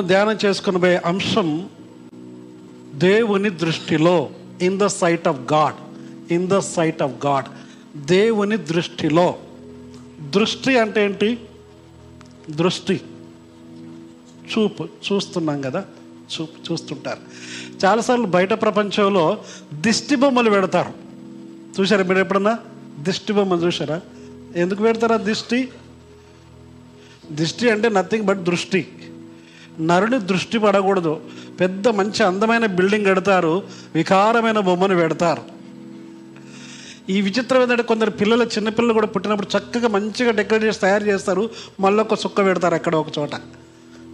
ధ్యానం చేసుకునే అంశం దేవుని దృష్టిలో in the sight of God in the sight of God దేవుని దృష్టిలో. దృష్టి అంటే ఏంటి? దృష్టి. చూపు చూస్తున్నాం కదా? చూపు చూస్తుంటారు. చాలాసార్లు బయట ప్రపంచంలో దిష్టి బొమ్మలు పెడతారు. చూసారా మీరు ఎప్పుడన్నా? దిష్టి బొమ్మలు చూసారా ఎందుకు పెడతారా దిష్టి? దిష్టి అంటే నథింగ్ బట్ దృష్టి. నరుని దృష్టి పడకూడదు. పెద్ద మంచి అందమైన బిల్డింగ్ కడతారు వికారమైన బొమ్మను పెడతారు. ఈ విచిత్రం ఏంటంటే కొందరు పిల్లలు చిన్నపిల్లలు కూడా పుట్టినప్పుడు చక్కగా మంచిగా డెకరేట్ చేసి తయారు చేస్తారు. మళ్ళీ ఒక సుక్క పెడతారు ఎక్కడ ఒక చోట.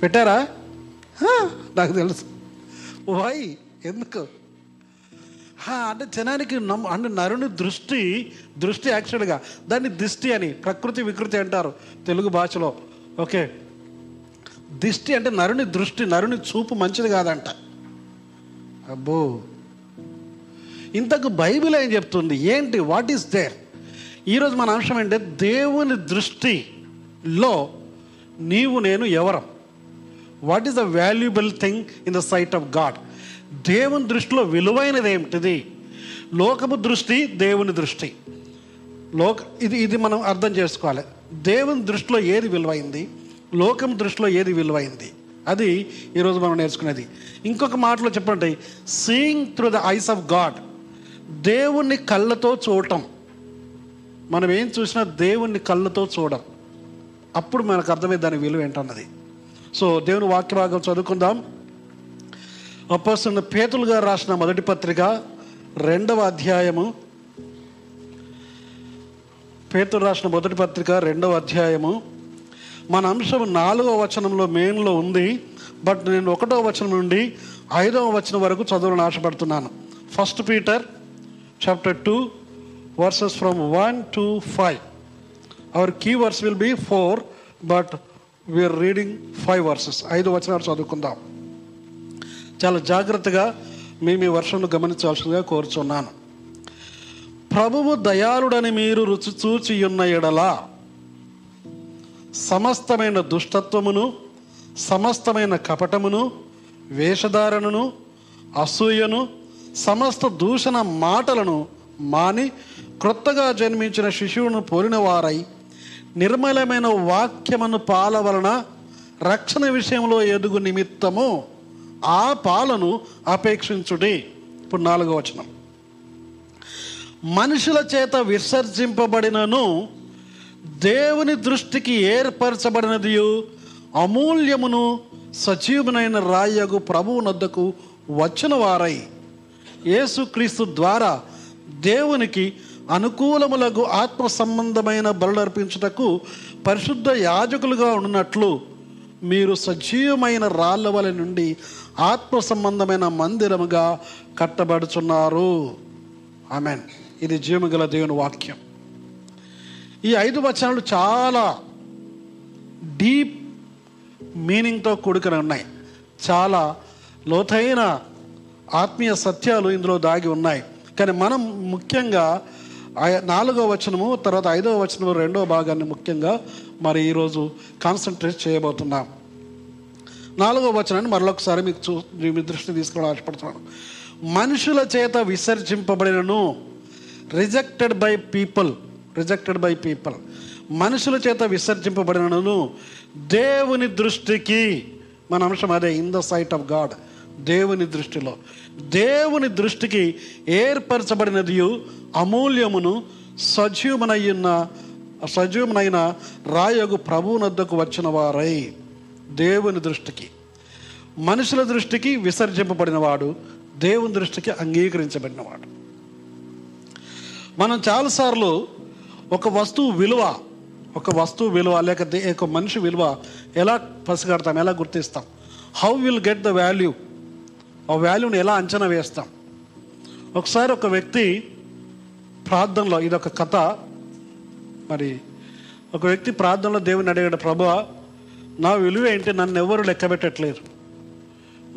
పెట్టారా? నాకు తెలుసు. వై ఎందుకు? హా, అంటే జనానికి నమ్ము అంటే నరుని దృష్టి దృష్టి యాక్చువల్గా దాన్ని దిష్టి అని ప్రకృతి వికృతి అంటారు తెలుగు భాషలో. ఓకే. దిష్టి అంటే నరుని దృష్టి నరుని చూపు మంచిది కాదంట. అబ్బో. ఇంతకు బైబిల్ ఏం చెప్తుంది? ఏంటి? వాట్ ఈస్ దేర్ ఈరోజు మన అంశం ఏంటంటే దేవుని దృష్టిలో నీవు నేను ఎవరం. What is the valuable thing in the sight of God దేవుని దృష్టిలో విలువైనది ఏమిటిది? లోకపు దృష్టి దేవుని దృష్టి. లోక ఇది ఇది మనం అర్థం చేసుకోవాలి. దేవుని దృష్టిలో ఏది విలువైంది? లోకం దృష్టిలో ఏది విలువైంది? అది ఈరోజు మనం నేర్చుకునేది. ఇంకొక మాటలో చెప్పండి. Seeing through the eyes of God దేవుణ్ణి కళ్ళతో చూడటం. మనం ఏం చూసినా దేవుణ్ణి కళ్ళతో చూడం అప్పుడు మనకు అర్థమయ్యే దాని విలువ ఏంటన్నది. సో దేవుని వాక్య భాగం చదువుకుందాం. అప్పస్తున్న పేతులు గారు రాసిన మొదటి పత్రిక రెండవ అధ్యాయము. పేతులు రాసిన మొదటి పత్రిక రెండవ అధ్యాయము. మన అంశం నాలుగవ వచనంలో మెయిన్లో ఉంది బట్ నేను ఒకటో వచనం నుండి ఐదవ వచనం వరకు చదవాలని ఆశపడుతున్నాను. First Peter chapter two verses from one to five our key verse will be four but we are reading five verses ఐదు వచనాలు చదువుకుందాం. చాలా జాగ్రత్తగా మీ మీ వర్షంను గమనించవలసిందిగా కోరుచున్నాను. ప్రభువు దయాళుడని మీరు రుచి చూచి ఉన్న ఎడలా సమస్తమైన దుష్టత్వమును సమస్తమైన కపటమును వేషధారణను అసూయను సమస్త దూషణ మాటలను మాని క్రొత్తగా జన్మించిన శిశువును పోలిన వారై నిర్మలమైన వాక్యమును పాల వలన రక్షణ విషయంలో ఎదుగు నిమిత్తము ఆ పాలను అపేక్షించుడి. ఇప్పుడు నాలుగో వచనం. మనుషుల చేత విసర్జింపబడినను దేవుని దృష్టికి ఏర్పరచబడినది అమూల్యమును సజీవునైన రాయగు ప్రభువు నద్దకు వచ్చిన వారై యేసుక్రీస్తు ద్వారా దేవునికి అనుకూలములకు ఆత్మ సంబంధమైన బలులర్పించుటకు పరిశుద్ధ యాజకులుగా ఉన్నట్లు మీరు సజీవమైన రాళ్ళ వలె నుండి ఆత్మ సంబంధమైన మందిరముగా కట్టబడుచున్నారు. ఆమెన్. ఇది జీవగల దేవుని వాక్యం. ఈ ఐదు వచనాలు చాలా డీప్ మీనింగ్తో కూడుకుని ఉన్నాయి. చాలా లోతైన ఆత్మీయ సత్యాలు ఇందులో దాగి ఉన్నాయి. కానీ మనం ముఖ్యంగా నాలుగో వచనము తర్వాత ఐదవ వచనము రెండో భాగాన్ని ముఖ్యంగా మరి ఈరోజు కాన్సన్ట్రేట్ చేయబోతున్నాం. నాలుగో వచనాన్ని మరొకసారి మీకు చూ మీ దృష్టి తీసుకోవడం ఆశపడుతున్నాను. మనుషుల చేత విసర్జింపబడినను rejected by people rejected by people మనుషుల చేత విసర్జింపబడినను దేవుని దృష్టికి మన అంశం అదే in the sight of God దేవుని దృష్టిలో. దేవుని దృష్టికి ఏర్పరచబడినది అమూల్యమును సజీవమునయ్యున్న సజీవమునైన రాయగు ప్రభువునద్దకు వచ్చిన వారై దేవుని దృష్టికి. మనుషుల దృష్టికి విసర్జింపబడినవాడు దేవుని దృష్టికి అంగీకరించబడినవాడు. మనం చాలాసార్లు ఒక వస్తువు విలువ ఒక వస్తువు విలువ లేక ఒక మనిషి విలువ ఎలా పసిగడతాం ఎలా గుర్తిస్తాం? How will get the value ఆ వాల్యూని ఎలా అంచనా వేస్తాం? ఒకసారి ఒక వ్యక్తి ప్రార్థనలో ఇది ఒక కథ. మరి ఒక వ్యక్తి ప్రార్థనలో దేవుని అడిగాడు ప్రభా నా విలువ ఏంటి? నన్ను ఎవరు లెక్కపెట్టట్లేరు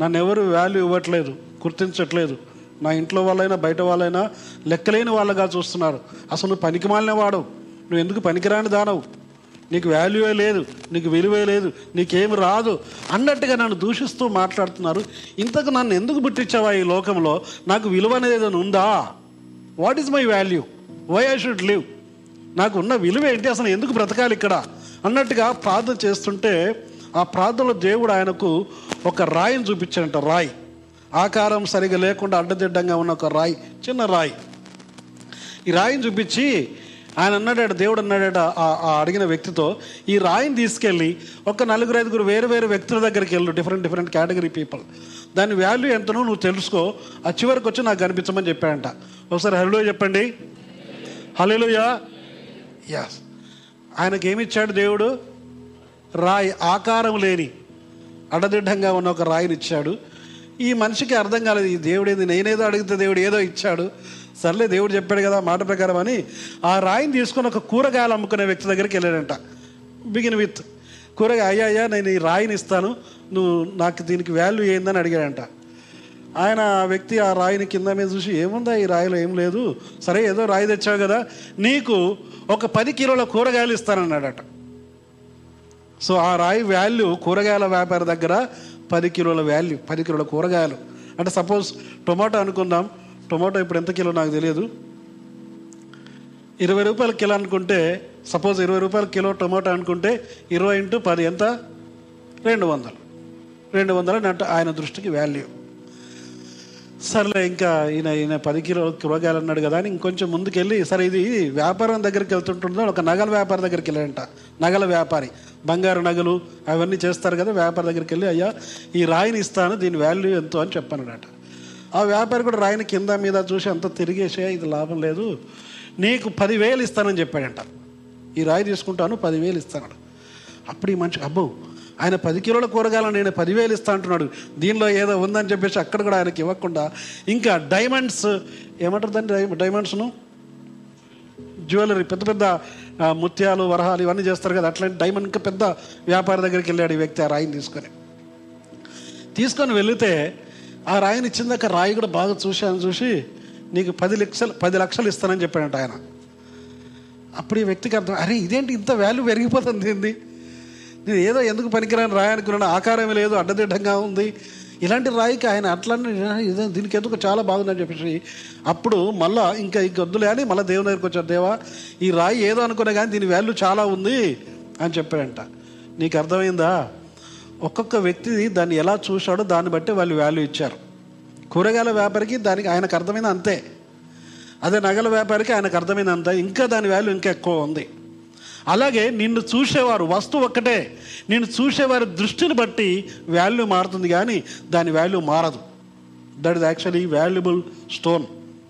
నన్ను ఎవరు వాల్యూ ఇవ్వట్లేదు గుర్తించట్లేదు. నా ఇంట్లో వాళ్ళైనా బయట వాళ్ళైనా లెక్కలేని వాళ్ళగా చూస్తున్నారు. అసలు నువ్వు పనికి మాలిన వాడు నువ్వు ఎందుకు పనికిరాని దానవు? నీకు వాల్యూవే లేదు నీకు విలువే లేదు నీకేమి రాదు అన్నట్టుగా నన్ను దూషిస్తూ మాట్లాడుతున్నారు. ఇంతకు నన్ను ఎందుకు పుట్టించావా ఈ లోకంలో? నాకు విలువ అనేది ఏదైనా ఉందా? What is my value why I should live నాకు ఉన్న విలువ ఏంటి? అసలు ఎందుకు బ్రతకాలి ఇక్కడ? అన్నట్టుగా ప్రార్థన చేస్తుంటే ఆ ప్రార్థనలో దేవుడు ఆయనకు ఒక రాయిని చూపించాడంట రాయి. ఆకారం సరిగా లేకుండా అడ్డదిడ్డంగా ఉన్న ఒక రాయి చిన్న రాయి. ఈ రాయిని చూపించి ఆయన అన్నాడట దేవుడు అన్నాడట ఆ ఆ అడిగిన వ్యక్తితో ఈ రాయిని తీసుకెళ్ళి ఒక నలుగురు ఐదుగురు వేరు వేరు వ్యక్తుల దగ్గరికి వెళ్ళు డిఫరెంట్ డిఫరెంట్ కేటగిరీ పీపుల్ దాని వాల్యూ ఎంతనో నువ్వు తెలుసుకో ఆ చివరికి వచ్చి నాకు కనిపించమని చెప్పాడంట ఒకసారి హలో చెప్పండి. హలోయా యాస్ ఆయనకి ఏమి ఇచ్చాడు దేవుడు? రాయి ఆకారం లేని అడదిడ్డంగా ఉన్న ఒక రాయిని ఇచ్చాడు ఈ మనిషికి అర్థం కాలేదు ఈ దేవుడు ఏది? నేనేదో అడిగితే దేవుడు ఏదో ఇచ్చాడు. సర్లే దేవుడు చెప్పాడు కదా మాట ప్రకారం అని ఆ రాయిని తీసుకొని ఒక కూరగాయలు అమ్ముకునే వ్యక్తి దగ్గరికి వెళ్ళాడంట. బిగిన్ విత్ కూరగాయ అయ్యా అయ్యా నేను ఈ రాయిని ఇస్తాను. నువ్వు నాకు దీనికి వాల్యూ ఏందని అడిగాడంట. ఆయన ఆ వ్యక్తి ఆ రాయిని కింద మీద చూసి ఏముందా ఈ రాయిలో? ఏం లేదు. సరే ఏదో రాయి తెచ్చావు కదా. నీకు ఒక పది కిలోల కూరగాయలు ఇస్తానన్నాడట. సో ఆ రాయి వాల్యూ కూరగాయల వ్యాపారి దగ్గర పది కిలోల వాల్యూ పది కిలోల కూరగాయలు. అంటే సపోజ్ టొమాటో అనుకుందాం. టొమాటో ఇప్పుడు ఎంత కిలో నాకు తెలియదు. ఇరవై రూపాయల కిలో అనుకుంటే సపోజ్ ఇరవై రూపాయల కిలో టొమాటో అనుకుంటే ఇరవై ఇంటూ పది ఎంత? రెండు వందలు. రెండు వందలు అంటే ఆయన దృష్టికి వాల్యూ సర్లే ఇంకా ఈయన ఈయన పది కిలో కూరగాయలు అన్నాడు కదా అని ఇంకొంచెం ముందుకెళ్ళి సరే ఇది వ్యాపారం దగ్గరికి వెళ్తుంటుందో? ఒక నగల వ్యాపారి దగ్గరికి వెళ్ళాడంట. నగల వ్యాపారి. బంగారు నగలు అవన్నీ చేస్తారు కదా వ్యాపారి దగ్గరికి వెళ్ళి అయ్యా ఈ రాయిని ఇస్తాను దీని వాల్యూ ఎంతో అని చెప్పానడట ఆ వ్యాపారి కూడా రాయిని కింద మీద చూసి అంత తిరిగేసే ఇది లాభం లేదు నీకు పదివేలు ఇస్తానని చెప్పాడంట. ఈ రాయి తీసుకుంటాను పదివేలు ఇస్తాను అప్పుడు ఈ మనిషి అబ్బో ఆయన పది కిలోల కూరగాయలు నేను పదివేలు ఇస్తా అంటున్నాడు. దీనిలో ఏదో ఉందని చెప్పేసి అక్కడ కూడా ఆయనకి ఇవ్వకుండా ఇంకా డైమండ్స్ ఏమంటారు దాన్ని డై డైమండ్స్ను జ్యువెలరీ పెద్ద పెద్ద ముత్యాలు వరహాలు ఇవన్నీ చేస్తారు కదా. అట్లాంటి డైమండ్ ఇంకా పెద్ద వ్యాపారి దగ్గరికి వెళ్ళాడు ఈ వ్యక్తి ఆ రాయిని తీసుకొని. తీసుకొని వెళితే ఆ రాయిని ఇచ్చిందాక రాయి కూడా బాగా చూశాను చూసి నీకు పది లక్షలు పది లక్షలు ఇస్తానని చెప్పాడంట ఆయన. అప్పుడు ఈ వ్యక్తికి అర్థం అరే ఇదేంటి ఇంత వాల్యూ పెరిగిపోతుంది ఏంది? నేను ఏదో ఎందుకు పనికిరాని రాయనుకున్నాను ఆకారం లేదు అడ్డదిడ్డంగా ఉంది ఇలాంటి రాయికి ఆయన అట్లనే దీనికి ఎందుకు చాలా బాగుందని చెప్పేసి అప్పుడు మళ్ళా ఇంకా ఇంక వద్దులే అని మళ్ళీ దేవుని దగ్గరికి వచ్చారు. దేవా ఈ రాయి ఏదో అనుకున్నా కానీ దీని వాల్యూ చాలా ఉంది అని చెప్పాడంట. నీకు అర్థమైందా? ఒక్కొక్క వ్యక్తి దాన్ని ఎలా చూశాడో దాన్ని బట్టి వాళ్ళు వాల్యూ ఇచ్చారు. కూరగాయల వ్యాపారికి దానికి ఆయనకు అర్థమైంది అంతే. అదే నగల వ్యాపారికి ఆయనకు అర్థమైంది అంతే. ఇంకా దాని వాల్యూ ఇంకా ఎక్కువ ఉంది. అలాగే నిన్ను చూసేవారు వస్తువు ఒక్కటే. నిన్ను చూసేవారి దృష్టిని బట్టి వాల్యూ మారుతుంది కానీ దాని వాల్యూ మారదు. That is actually valuable stone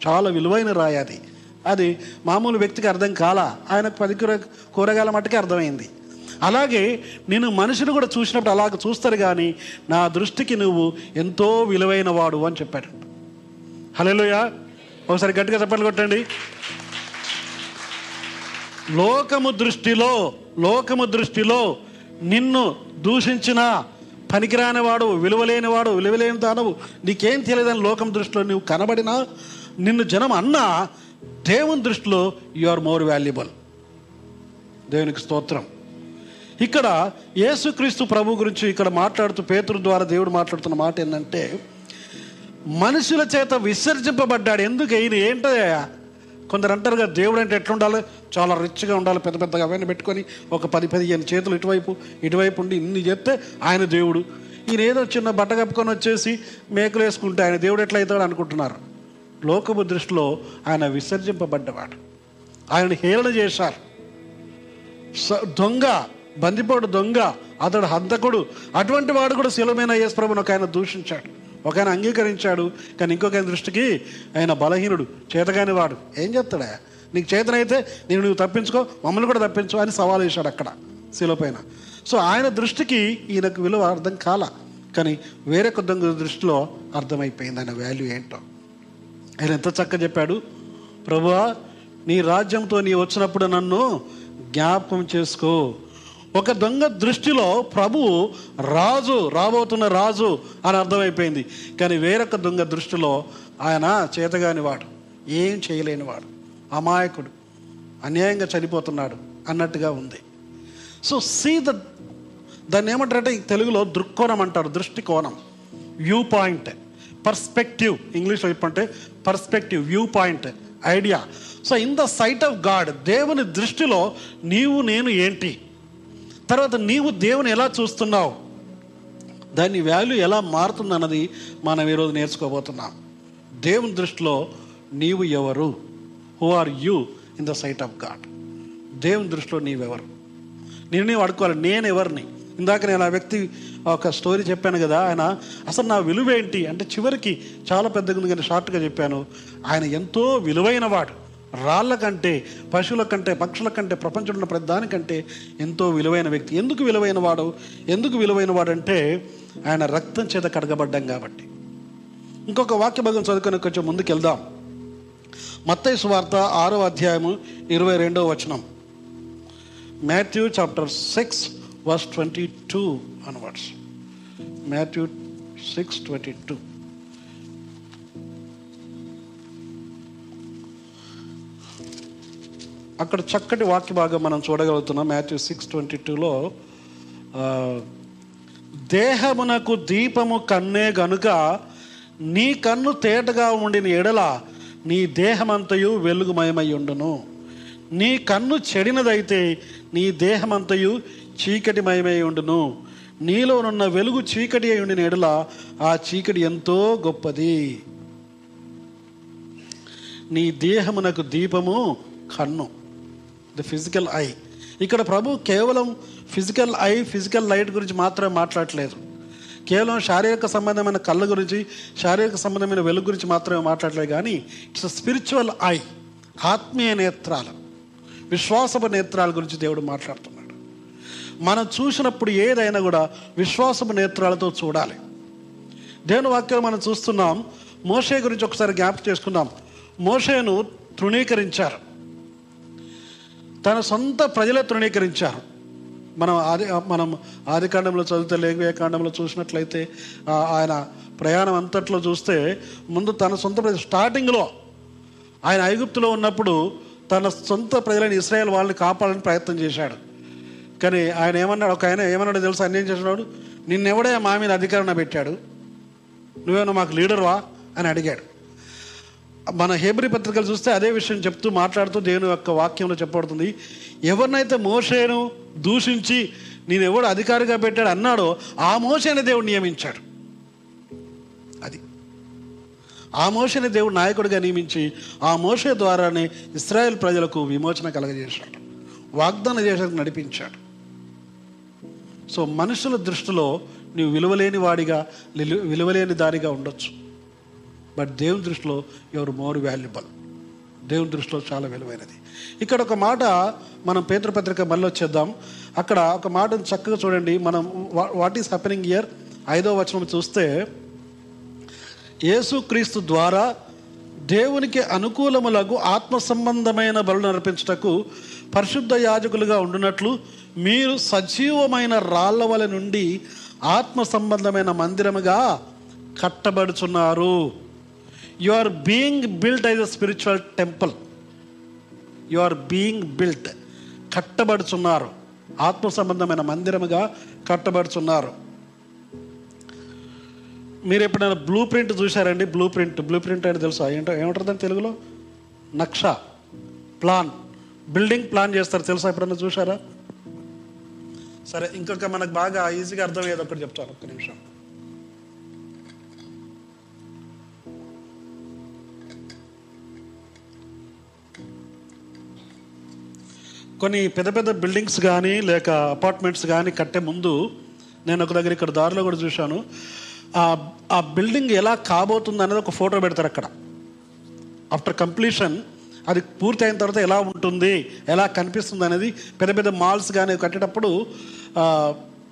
చాలా విలువైన రాయి అది. అది మామూలు వ్యక్తికి అర్థం కాలా? ఆయనకు పది కూరగాయల మట్టుకే అర్థమైంది. అలాగే నేను మనిషిని కూడా చూసినప్పుడు అలాగ చూస్తారు కానీ నా దృష్టికి నువ్వు ఎంతో విలువైన వాడు అని చెప్పాడు. హలోయ ఒకసారి గట్టిగా చెప్పాలి కొట్టండి. లోకము దృష్టిలో లోకము దృష్టిలో నిన్ను దూషించిన పనికిరాని వాడు విలువలేని వాడు విలువలేని దానవు నీకేం తెలియదని లోకం దృష్టిలో నువ్వు కనబడినా నిన్ను జనం అన్నా దేవుని దృష్టిలో యు ఆర్ మోర్ వాల్యుబుల్ దేవునికి స్తోత్రం. ఇక్కడ యేసుక్రీస్తు ప్రభు గురించి ఇక్కడ మాట్లాడుతూ పేతురు ద్వారా దేవుడు మాట్లాడుతున్న మాట ఏంటంటే మనుషుల చేత విసర్జింపబడ్డాడు. ఎందుకు? ఈయన ఏంటయ్యా? కొందరు అంటారు కదా దేవుడు అంటే ఎట్లుండాలి? చాలా రిచ్గా ఉండాలి పెద్ద పెద్దగా అవన్నీ పెట్టుకొని ఒక పది పదిహేను చేతులు ఇటువైపు ఇటువైపు ఉండి ఇన్ని చెప్తే ఆయన దేవుడు. ఈయన ఏదో చిన్న బట్ట కప్పుకొని వచ్చేసి మేకలు వేసుకుంటే ఆయన దేవుడు ఎట్లా అవుతాడు అనుకుంటున్నారు? లోకపు దృష్టిలో ఆయన విసర్జింపబడ్డవాడు. ఆయన హేళన చేశారు. స- దొంగ బందిపోడు దొంగ అతడు హంతకుడు. అటువంటి వాడు కూడా శిలమైన యేసుప్రభుని ఒక ఆయన దూషించాడు. ఒక ఆయన అంగీకరించాడు కానీ ఇంకొక ఆయన దృష్టికి ఆయన బలహీనుడు చేతగాని వాడు. ఏం చేస్తాడా నీకు చేతనైతే నేను నువ్వు తప్పించుకో మమ్మల్ని కూడా తప్పించు అని సవాల్ వేశాడు అక్కడ శిల పైన. సో ఆయన దృష్టికి ఈయనకు విలువ అర్థం కాల కానీ వేరొక దొంగ దృష్టిలో అర్థమైపోయింది ఆయన వాల్యూ ఏంటో. ఆయన ఎంత చక్కగా చెప్పాడు ప్రభువా నీ రాజ్యంతో నీ వచ్చినప్పుడు నన్ను జ్ఞాపకం చేసుకో. ఒక దొంగ దృష్టిలో ప్రభు రాజు రాబోతున్న రాజు అని అర్థమైపోయింది. కానీ వేరొక దొంగ దృష్టిలో ఆయన చేతగాని వాడు ఏం చేయలేనివాడు అమాయకుడు అన్యాయంగా చనిపోతున్నాడు అన్నట్టుగా ఉంది. సో సీ ద దాన్ని ఏమంటారంటే తెలుగులో దృక్కోణం అంటారు దృష్టికోణం వ్యూ పాయింట్ పర్స్పెక్టివ్ ఇంగ్లీష్లో చెప్పంటే perspective view point idea so in the sight of God దేవుని దృష్టిలో నీవు నేను ఏంటి? తర్వాత నీవు దేవుని ఎలా చూస్తున్నావు? దాని వాల్యూ ఎలా మారుతుంది అన్నది మనం ఈరోజు నేర్చుకోబోతున్నాం. దేవుని దృష్టిలో నీవు ఎవరు? Who are you in the sight of God దేవుని దృష్టిలో నీవెవరు? నేను నీవు అడుకోవాలి నేను ఎవరిని? ఇందాక నేను ఆ వ్యక్తి ఒక స్టోరీ చెప్పాను కదా ఆయన అసలు నా విలువ ఏంటి? అంటే చివరికి చాలా పెద్దగా ఉంది కానీ షార్ట్గా చెప్పాను. ఆయన ఎంతో విలువైన వాడు రాళ్ళ కంటే పశువుల కంటే పక్షుల కంటే ప్రపంచంలో ఉన్న ప్రతిదానికంటే ఎంతో విలువైన వ్యక్తి. ఎందుకు విలువైన వాడు? ఎందుకు విలువైన వాడు అంటే ఆయన రక్తం చేత కడగబడ్డాం కాబట్టి. ఇంకొక వాక్య భాగం చదువుకొని కొంచెం ముందుకు వెళ్దాం మత్తయి సువార్త ఆరో అధ్యాయము ఇరవై రెండో వచనం. Matthew chapter six verse twenty two onwards Matthew six twenty two. అక్కడ చక్కటి వాక్య భాగం మనం చూడగలుగుతున్నాం. మాథ్యూ సిక్స్ ట్వంటీ టూలో దేహమునకు దీపము కన్నే గనుక నీ కన్ను తేటగా ఉండిన ఎడల నీ దేహమంతయు వెలుగుమయమై ఉండును నీ కన్ను చెడినదైతే నీ దేహమంతయు చీకటిమయమై ఉండును నీలోనున్న వెలుగు చీకటి అయి ఉండిన ఎడల ఆ చీకటి ఎంతో గొప్పది. నీ దేహమునకు దీపము కన్ను. ద ఫిజికల్ ఐ ఇక్కడ ప్రభు కేవలం ఫిజికల్ ఐ ఫిజికల్ లైట్ గురించి మాత్రమే మాట్లాడట్లేదు. కేవలం శారీరక సంబంధమైన కళ్ళ గురించి శారీరక సంబంధమైన వెలుగు గురించి మాత్రమే మాట్లాడలేదు కానీ ఇట్స్ స్పిరిచువల్ ఐ ఆత్మీయ నేత్రాలు విశ్వాసపు నేత్రాల గురించి దేవుడు మాట్లాడుతున్నాడు. మనం చూసినప్పుడు ఏదైనా కూడా విశ్వాసపు నేత్రాలతో చూడాలి. దేవుని వాక్యం మనం చూస్తున్నాం. మోషే గురించి ఒకసారి జ్ఞాపకం చేసుకుందాం. మోషేను తృణీకరించారు. తన సొంత ప్రజలే తృణీకరించారు. మనం ఆది మనం ఆది కాండంలో చదివితే లేఖ కాండంలో చూసినట్లయితే ఆయన ప్రయాణం అంతట్లో చూస్తే ముందు తన సొంత ప్రజలు స్టార్టింగ్లో ఆయన ఐగుప్తులో ఉన్నప్పుడు తన సొంత ప్రజలైన ఇస్రాయేల్ వాళ్ళని కాపాడాలని ప్రయత్నం చేశాడు. కానీ ఆయన ఏమన్నాడు? ఒక ఆయన ఏమన్నాడో తెలుసు? ఆయన ఏం చేసినాడు? నిన్నెవడే మా మీద అధికారణ పెట్టాడు. నువ్వేమో మాకు లీడర్వా? అని అడిగాడు. మన హేబ్రి పత్రికలు చూస్తే అదే విషయం చెప్తూ మాట్లాడుతూ దేవుని యొక్క వాక్యంలో చెప్పబడుతుంది. ఎవరినైతే మోషేను దూషించి నేను ఎవడు అధికారిగా పెట్టాడు అన్నాడో ఆ మోసేని దేవుడు నియమించాడు. అది. ఆ మోషని దేవుడు నాయకుడిగా నియమించి ఆ మోషే ద్వారానే ఇస్రాయేల్ ప్రజలకు విమోచన కలగజేశాడు. వాగ్దానం చేసేందుకు నడిపించాడు. సో మనుషుల దృష్టిలో నీవు విలువలేని వాడిగా విలువలేని దారిగా ఉండొచ్చు. బట్ దేవుని దృష్టిలో ఎవరు మోర్ వాల్యుబుల్. దేవుని దృష్టిలో చాలా విలువైనది. ఇక్కడ ఒక మాట మనం పేతృపత్రిక మళ్ళీ వచ్చేద్దాం. అక్కడ ఒక మాటను చక్కగా చూడండి. మనం వాట్ ఈస్ హ్యాపెనింగ్ ఇయర్ ఐదో వచనం చూస్తే యేసుక్రీస్తు ద్వారా దేవునికి అనుకూలములకు ఆత్మ సంబంధమైన బలు నర్పించుటకు పరిశుద్ధ యాజకులుగా ఉండునట్లు మీరు సజీవమైన రాళ్ళ వల నుండి ఆత్మ సంబంధమైన మందిరముగా కట్టబడుచున్నారు. You are being built as a spiritual temple you are being built కట్టబడుచున్నారు. ఆత్మ సంబంధమైన మందిరముగా కట్టబడుచున్నారు. మీరు ఎప్పుడైనా బ్లూ ప్రింట్ చూశారండి? బ్లూ ప్రింట్ బ్లూ ప్రింట్ అంటే తెలుసా? ఏంటో ఏమంటారు తెలుగులో? నక్ష ప్లాన్ బిల్డింగ్ ప్లాన్ చేస్తారు. తెలుసా? ఎప్పుడైనా చూసారా సరే ఇంకొక మనకు బాగా ఈజీగా అర్థమయ్యేది ఒకటి చెప్తాను ఒక్క నిమిషం. కొన్ని పెద్ద పెద్ద బిల్డింగ్స్ కానీ లేక అపార్ట్మెంట్స్ కానీ కట్టే ముందు నేను ఒక దగ్గర ఇక్కడ దారిలో కూడా చూశాను. ఆ బిల్డింగ్ ఎలా కాబోతుంది అనేది ఒక ఫోటో పెడతారు అక్కడ. ఆఫ్టర్ కంప్లీషన్ అది పూర్తి అయిన తర్వాత ఎలా ఉంటుంది ఎలా కనిపిస్తుంది అనేది పెద్ద పెద్ద మాల్స్ కానీ కట్టేటప్పుడు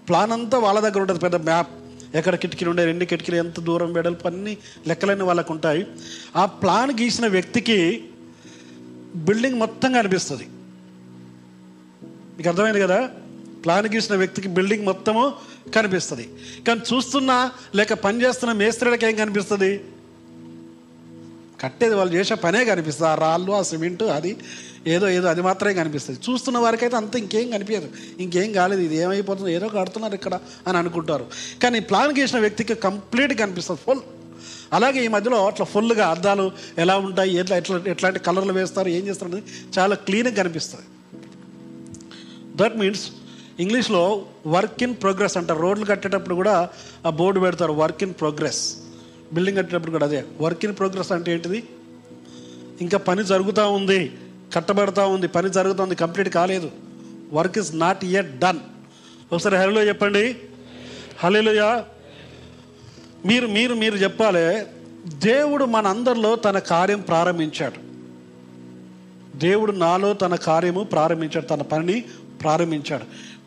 ప్లాన్ అంతా వాళ్ళ దగ్గర ఉంటుంది. పెద్ద మ్యాప్. ఎక్కడ కిటికీలు ఉండే రెండు కిటికీలు ఎంత దూరం వెడల్పు అన్ని లెక్కలన్నీ వాళ్ళకు ఉంటాయి ఆ ప్లాన్ గీసిన వ్యక్తికి బిల్డింగ్ మొత్తం కనిపిస్తుంది. మీకు అర్థమైంది కదా? ప్లాన్ గీసిన వ్యక్తికి బిల్డింగ్ మొత్తము కనిపిస్తుంది. కానీ చూస్తున్నా లేక పని చేస్తున్న ఏం కనిపిస్తుంది? కట్టేది వాళ్ళు చేసే పనే కనిపిస్తుంది. ఆ రాళ్ళు ఆ సిమెంట్ అది ఏదో ఏదో అది మాత్రమే కనిపిస్తుంది. చూస్తున్న వారికైతే అంత ఇంకేం కనిపించదు ఇంకేం కాలేదు ఇది ఏమైపోతుంది ఏదో కడుతున్నారు ఇక్కడ అని అనుకుంటారు. కానీ ప్లాన్ చేసిన వ్యక్తికి కంప్లీట్ కనిపిస్తుంది ఫుల్. అలాగే ఈ మధ్యలో అట్లా ఫుల్గా అద్దాలు ఎలా ఉంటాయి ఎట్లా ఎట్లా ఎట్లాంటి కలర్లు వేస్తారు ఏం చేస్తారు అనేది చాలా క్లీన్గా కనిపిస్తుంది. దట్ మీన్స్ ఇంగ్లీష్లో వర్క్ ఇన్ ప్రోగ్రెస్ అంటారు రోడ్లు కట్టేటప్పుడు కూడా ఆ బోర్డు పెడతారు వర్క్ ఇన్ ప్రోగ్రెస్ బిల్డింగ్ కట్టేటప్పుడు కూడా అదే. వర్క్ ఇన్ ప్రోగ్రెస్ అంటే ఏంటిది? ఇంకా పని జరుగుతూ ఉంది కట్టబడతా ఉంది పని జరుగుతుంది కంప్లీట్ కాలేదు. Work is not yet done ఒకసారి హలో చెప్పండి. హలోయా మీరు మీరు మీరు చెప్పాలి దేవుడు మనందరిలో తన కార్యం ప్రారంభించాడు. దేవుడు నాలో తన కార్యము ప్రారంభించాడు తన పనిని ప్రారంభించాడు.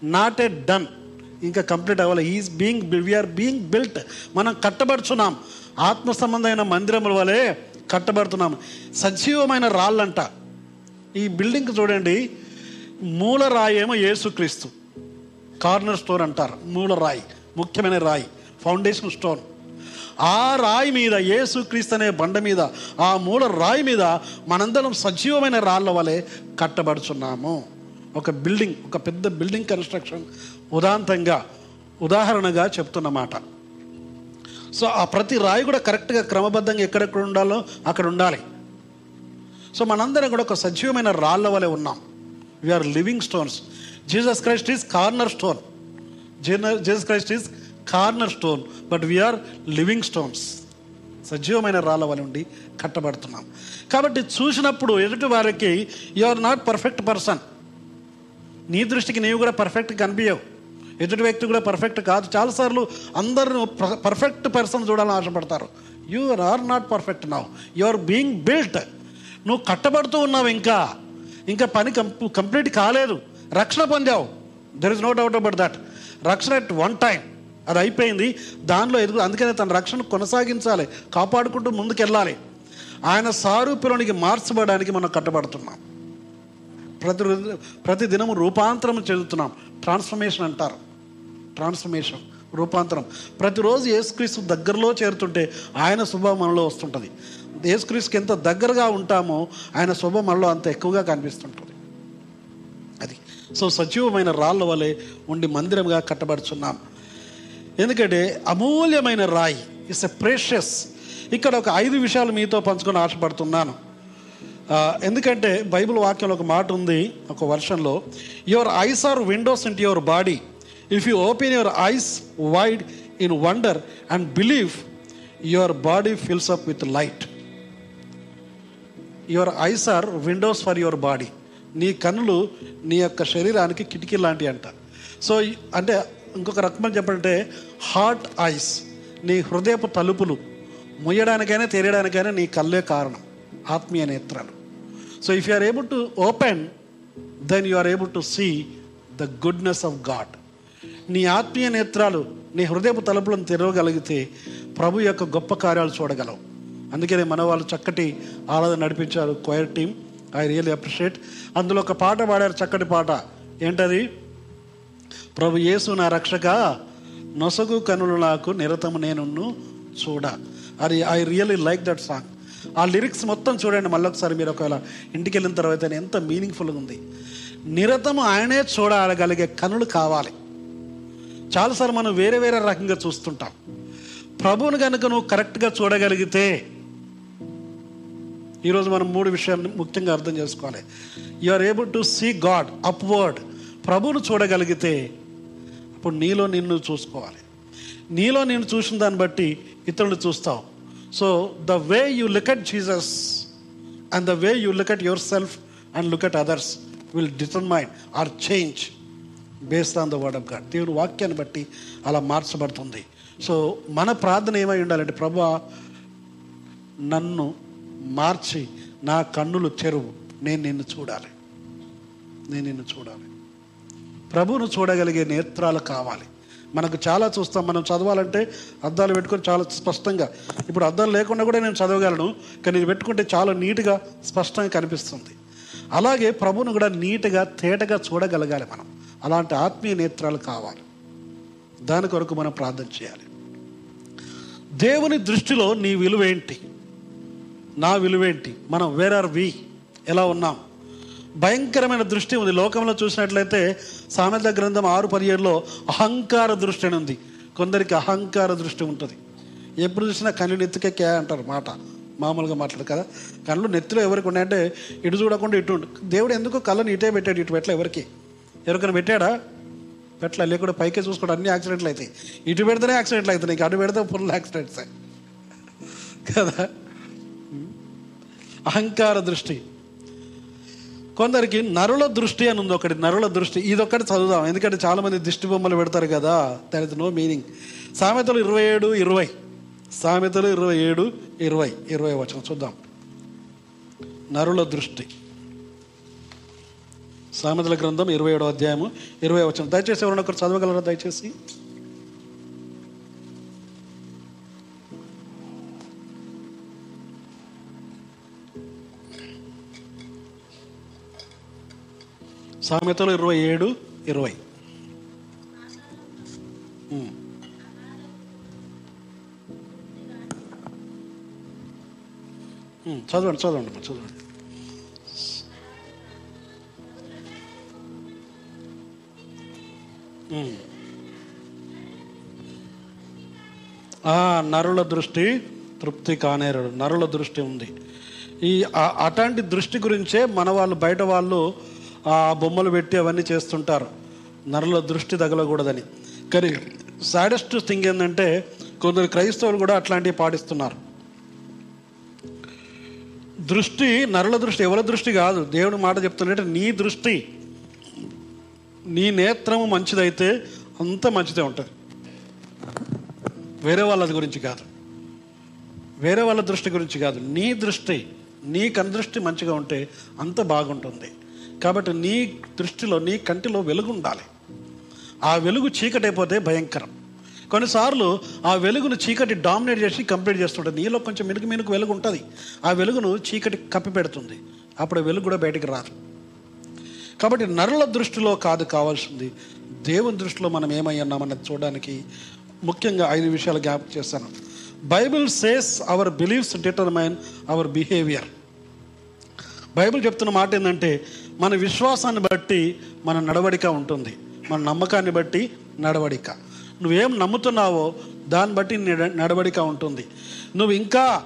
నాట్ ఏ డన్ ఇంకా కంప్లీట్ అవ్వాలి. Is being we are being built మనం కట్టబడుచున్నాం. ఆత్మ సంబంధమైన మందిరముల వలె కట్టబడుతున్నాం. సజీవమైన రాళ్ళంట. ఈ బిల్డింగ్ చూడండి. మూల రాయి ఏమో యేసుక్రీస్తు. కార్నర్ స్టోన్ అంటారు. మూల రాయి ముఖ్యమైన రాయి. ఫౌండేషన్ స్టోన్ ఆ రాయి మీద యేసుక్రీస్తు అనే బండ మీద ఆ మూల రాయి మీద మనందరం సజీవమైన రాళ్ళ వలె కట్టబడుచున్నాము. ఒక బిల్డింగ్ ఒక పెద్ద బిల్డింగ్ కన్స్ట్రక్షన్ ఉదాంతంగా ఉదాహరణగా చెప్తున్నమాట. సో ఆ ప్రతి రాయి కూడా కరెక్ట్గా క్రమబద్ధంగా ఎక్కడెక్కడ ఉండాలో అక్కడ ఉండాలి. సో మనందరం కూడా ఒక సజీవమైన రాళ్ళ వలె ఉన్నాం. We are living stones Jesus Christ is corner stone Jesus Christ is corner stone but we are living stones సజీవమైన రాళ్ళ వలె ఉండి కట్టబడుతున్నాం. కాబట్టి చూసినప్పుడు ఎదుటి వారికి you are not perfect person నీ దృష్టికి నీవు కూడా పర్ఫెక్ట్ కనిపించవు ఎదుటి వ్యక్తి కూడా పర్ఫెక్ట్ కాదు. చాలాసార్లు అందరూ పర్ఫెక్ట్ పర్సన్ చూడాలని ఆశపడతారు. You are not perfect now you are being built నువ్వు కట్టబడుతూ ఉన్నావు ఇంకా. ఇంకా పని కంప్ కంప్లీట్ కాలేదు. రక్షణ పొందావు. There is no doubt about that రక్షణ ఎట్ వన్ టైం అది అయిపోయింది. దానిలో ఎదుగు అందుకనే తన రక్షణ కొనసాగించాలి. కాపాడుకుంటూ ముందుకెళ్ళాలి. ఆయన సారూప్యలోనికి మార్చబడడానికి మనం కట్టబడుతున్నాం. ప్రతి రోజు ప్రతి దినము రూపాంతరం చెందుతున్నాం. ట్రాన్స్ఫర్మేషన్ అంటారు. ట్రాన్స్ఫర్మేషన్ రూపాంతరం. ప్రతిరోజు యేసుక్రీస్తు దగ్గరలో చేరుతుంటే ఆయన శుభం మనలో వస్తుంటుంది. యేసుక్రీస్తుకి ఎంత దగ్గరగా ఉంటామో ఆయన శుభం మనలో అంత ఎక్కువగా కనిపిస్తుంటుంది. అది. సో సజీవమైన రాళ్ళ వలె ఉండి మందిరంగా కట్టబడుచున్నాం. ఎందుకంటే అమూల్యమైన రాయి. ఇట్స్ ఎ ప్రేషియస్ ఇక్కడ ఒక ఐదు విషయాలు మీతో పంచుకొని ఆశపడుతున్నాను. ఎందుకంటే బైబిల్ వాక్యంలో ఒక మాట ఉంది ఒక వర్షన్లో your eyes are windows into your body if you open your eyes wide in wonder and believe your body fills up with light your eyes are windows for your body నీ కన్నులు నీ యొక్క శరీరానికి కిటికీ లాంటివి అంట. సో అంటే ఇంకొక రకమని చెప్పాలంటే హార్ట్ ఐస్ నీ హృదయపు తలుపులు ముయ్యడానికైనా తెరయడానికైనా నీ కళ్ళే కారణం ఆత్మీయ నేత్రాలు. So if you are able to open then you are able to see the goodness of God నీ ఆత్మీయ నేత్రాలు నీ హృదయపు తలుపులను తెరవగలిగితే ప్రభు యొక్క గొప్ప కార్యాలు చూడగలవు. అందుకనే మన వాళ్ళు చక్కటి ఆరాధన నడిపించారు choir team I really appreciate అందులో ఒక పాట పాడారు చక్కటి పాట. ఏంటది? ప్రభు యేసు నా రక్షక నొసగు కనులు నాకు నిరతము నేను చూడ. అది I really like that song ఆ లిరిక్స్ మొత్తం చూడండి మళ్ళొకసారి మీరు ఒకవేళ ఇంటికి వెళ్ళిన తర్వాత ఎంత మీనింగ్ఫుల్గా ఉంది. నిరతము ఆయనే చూడగలిగే కనులు కావాలి. చాలాసార్లు మనం వేరే వేరే రకంగా చూస్తుంటాం. ప్రభువుని కనుక నువ్వు కరెక్ట్గా చూడగలిగితే ఈరోజు మనం మూడు విషయాలు ముఖ్యంగా అర్థం చేసుకోవాలి. You are able to see God upward ప్రభువును చూడగలిగితే అప్పుడు నీలో నిన్ను చూసుకోవాలి. నీలో నేను చూసిన దాన్ని బట్టి ఇతరులు చూస్తావు. So the way you look at Jesus and the way you look at yourself and look at others will determine or change based on the word of God దేవుని వాక్యాన్ని బట్టి అలా మార్చబడుతుంది. సో మన ప్రార్థన ఏమై ఉండాలంటే ప్రభు నన్ను మార్చి నా కన్నులు చెరువు నేను నిన్ను చూడాలి. నేను నిన్ను చూడాలి. ప్రభువును చూడగలిగే నేత్రాలు కావాలి. మనకు చాలా చూస్తాం. మనం చదవాలంటే అద్దాలు పెట్టుకొని చాలా స్పష్టంగా. ఇప్పుడు అద్దాలు లేకుండా కూడా నేను చదవగలను కానీ ఇది పెట్టుకుంటే చాలా నీట్గా స్పష్టంగా కనిపిస్తుంది. అలాగే ప్రభును కూడా నీట్గా తేటగా చూడగలగాలి మనం. అలాంటి ఆత్మీయ నేత్రాలు కావాలి. దాని కొరకు మనం ప్రార్థన చేయాలి. దేవుని దృష్టిలో నీ విలువేంటి నా విలువేంటి మనం వేర్ ఆర్ వి ఎలా ఉన్నాం? భయంకరమైన దృష్టి ఉంది. లోకంలో చూసినట్లయితే సామెత గ్రంథం ఆరు పదిహేడులో అహంకార దృష్టి అని ఉంది. కొందరికి అహంకార దృష్టి ఉంటుంది. ఎప్పుడు చూసినా కళ్ళు నెత్తికెక్కా అంటారు మాట. మామూలుగా మాట్లాడు కదా. కళ్ళు నెత్తిలో ఎవరికి ఉన్నాయంటే ఇటు చూడకుండా ఇటు ఉండు. దేవుడు ఎందుకు కళ్ళని ఇటే పెట్టాడు ఇటు పెట్టలే ఎవరికి? ఎవరికైనా పెట్టాడా? పెట్టలే లేకుండా పైకే చూసుకోవడం అన్ని యాక్సిడెంట్లు అవుతాయి ఇటు పెడితేనే యాక్సిడెంట్లు అవుతాయి నీకు అటు పెడితే ఫుల్ యాక్సిడెంట్స్. కదా? అహంకార దృష్టి. కొందరికి నరుల దృష్టి అని ఉంది ఒకటి నరుల దృష్టి. ఇది చదువుదాం. ఎందుకంటే చాలామంది దిష్టి బొమ్మలు పెడతారు కదా దట్ ఇస్ నో మీనింగ్ సామెతలు ఇరవై ఏడు ఇరవై. సామెతలు ఇరవై ఏడు ఇరవై. ఇరవై వచనం చూద్దాం. నరుల దృష్టి. సామెతల గ్రంథం ఇరవై ఏడో అధ్యాయము ఇరవై వచ్చిన దయచేసి ఎవరైనా ఒకరు చదవగలరా? దయచేసి. సామెతలు ఇరవై ఏడు ఇరవై. చదవండి చదవండి చదవండి. ఆ, నరుల దృష్టి తృప్తి కానేరడు నరుల దృష్టి ఉంది. ఈ అట్లాంటి దృష్టి గురించే మన వాళ్ళు బయట వాళ్ళు ఆ బొమ్మలు పెట్టి అవన్నీ చేస్తుంటారు. నరుల దృష్టి తగలకూడదని. కానీ సాడెస్ట్ థింగ్ ఏంటంటే కొందరు క్రైస్తవులు కూడా అట్లాంటివి పాటిస్తున్నారు. దృష్టి నరుల దృష్టి ఎవరి దృష్టి కాదు. దేవుడు మాట చెప్తున్నట్టే నీ దృష్టి నీ నేత్రము మంచిదైతే అంత మంచిదే ఉంటుంది. వేరే వాళ్ళ గురించి కాదు. వేరే వాళ్ళ దృష్టి గురించి కాదు. నీ దృష్టి నీ కనుదృష్టి మంచిగా ఉంటే అంత బాగుంటుంది. కాబట్టి నీ దృష్టిలో నీ కంటిలో వెలుగు ఉండాలి ఆ వెలుగు చీకటైపోతే భయంకరం. కొన్నిసార్లు ఆ వెలుగును చీకటి డామినేట్ చేసి కంప్లీట్ చేస్తుంటుంది నీలో కొంచెం మెనుకు మెనుకు వెలుగు ఉంటుంది ఆ వెలుగును చీకటి కప్పి పెడుతుంది. అప్పుడు వెలుగు కూడా బయటికి రాదు. కాబట్టి నరుల దృష్టిలో కాదు కావాల్సింది. దేవుని దృష్టిలో మనం ఏమై ఉన్నామన్నది చూడడానికి ముఖ్యంగా ఐదు విషయాలు జ్ఞాపకం చేస్తాను. Bible says our believes determine our behaviour. Bible చెప్తున్న మాట ఏంటంటే మన విశ్వాసాన్ని బట్టి మన నడవడిక ఉంటుంది. మన నమ్మకాన్ని బట్టి నడవడిక. నువ్వేం నమ్ముతున్నావో దాన్ని బట్టి నడవడిక ఉంటుంది. నువ్వు ఇంకా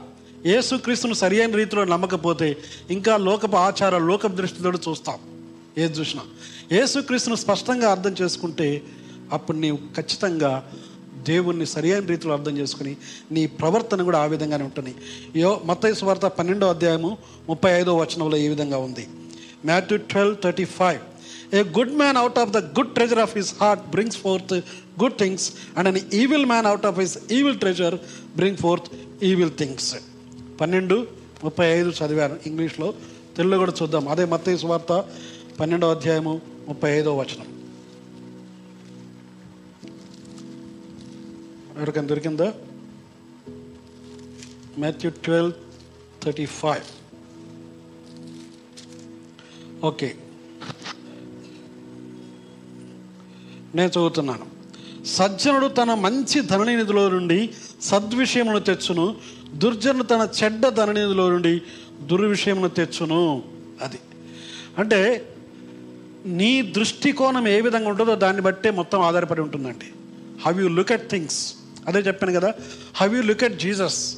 యేసుక్రీస్తును సరి అయిన రీతిలో నమ్మకపోతే ఇంకా లోకపు ఆచార లోకపు దృష్టితో చూస్తాం. ఏది చూసినా. యేసుక్రీస్తును స్పష్టంగా అర్థం చేసుకుంటే అప్పుడు నీవు ఖచ్చితంగా దేవుణ్ణి సరియైన రీతిలో అర్థం చేసుకుని నీ ప్రవర్తన కూడా ఆ విధంగానే ఉంటుంది. యో మత్తయి సువార్త పన్నెండో అధ్యాయము ముప్పై ఐదో వచనంలో ఈ విధంగా ఉంది. Matthew twelve thirty five a good man out of the good treasure of his heart brings forth good things and an evil man out of his evil treasure bring forth evil things పన్నెండు ముప్పై ఐదు చదివాను ఇంగ్లీష్లో. తెలుగులో కూడా చూద్దాం. అదే మత్తయి వార్త పన్నెండో అధ్యాయము ముప్పై ఐదో వచనం. ఎవరికైనా దొరికిందా? Matthew twelve thirty five okay. నేను చదువుతున్నాను. సజ్జనుడు తన మంచి ధననిధిలో నుండి సద్విషయమును తెచ్చును. దుర్జనుడు తన చెడ్డ ధననిధిలో నుండి దుర్విషయమును తెచ్చును. అది. అంటే నీ దృష్టికోణం ఏ విధంగా ఉంటుందో దాన్ని బట్టే మొత్తం ఆధారపడి ఉంటుందండి. How you look at things అదే చెప్పాను కదా. How you look at Jesus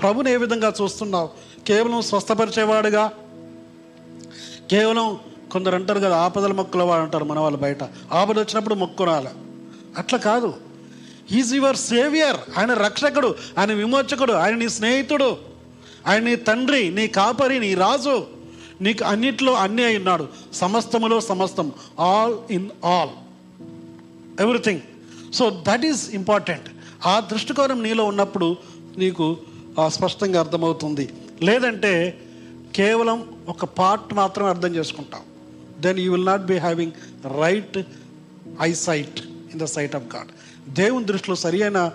ప్రభుని ఏ విధంగా చూస్తున్నావు? కేవలం స్వస్థపరిచేవాడుగా? కేవలం కొందరు అంటారు కదా ఆపదల మొక్కల వాడు అంటారు మన వాళ్ళు బయట. ఆపద వచ్చినప్పుడు మొక్కురాలి అట్లా కాదు. ఈజ్ యువర్ సేవియర్ ఆయన రక్షకుడు ఆయన విమోచకుడు ఆయన నీ స్నేహితుడు ఆయన నీ తండ్రి నీ కాపరి నీ రాజు. నీకు అన్నిట్లో అన్నీ అయి ఉన్నాడు. సమస్తములో సమస్తం. All in all everything so that is important ఆ దృష్టికోణం నీలో ఉన్నప్పుడు నీకు ఆ, స్పష్టంగా అర్థమవుతుంది. లేదంటే కేవలం ఒక పార్ట్ మాత్రం అర్థం చేసుకుంటాం. Then you will not be having right eye sight in the sight of God దేవుని దృష్టిలో సరియైన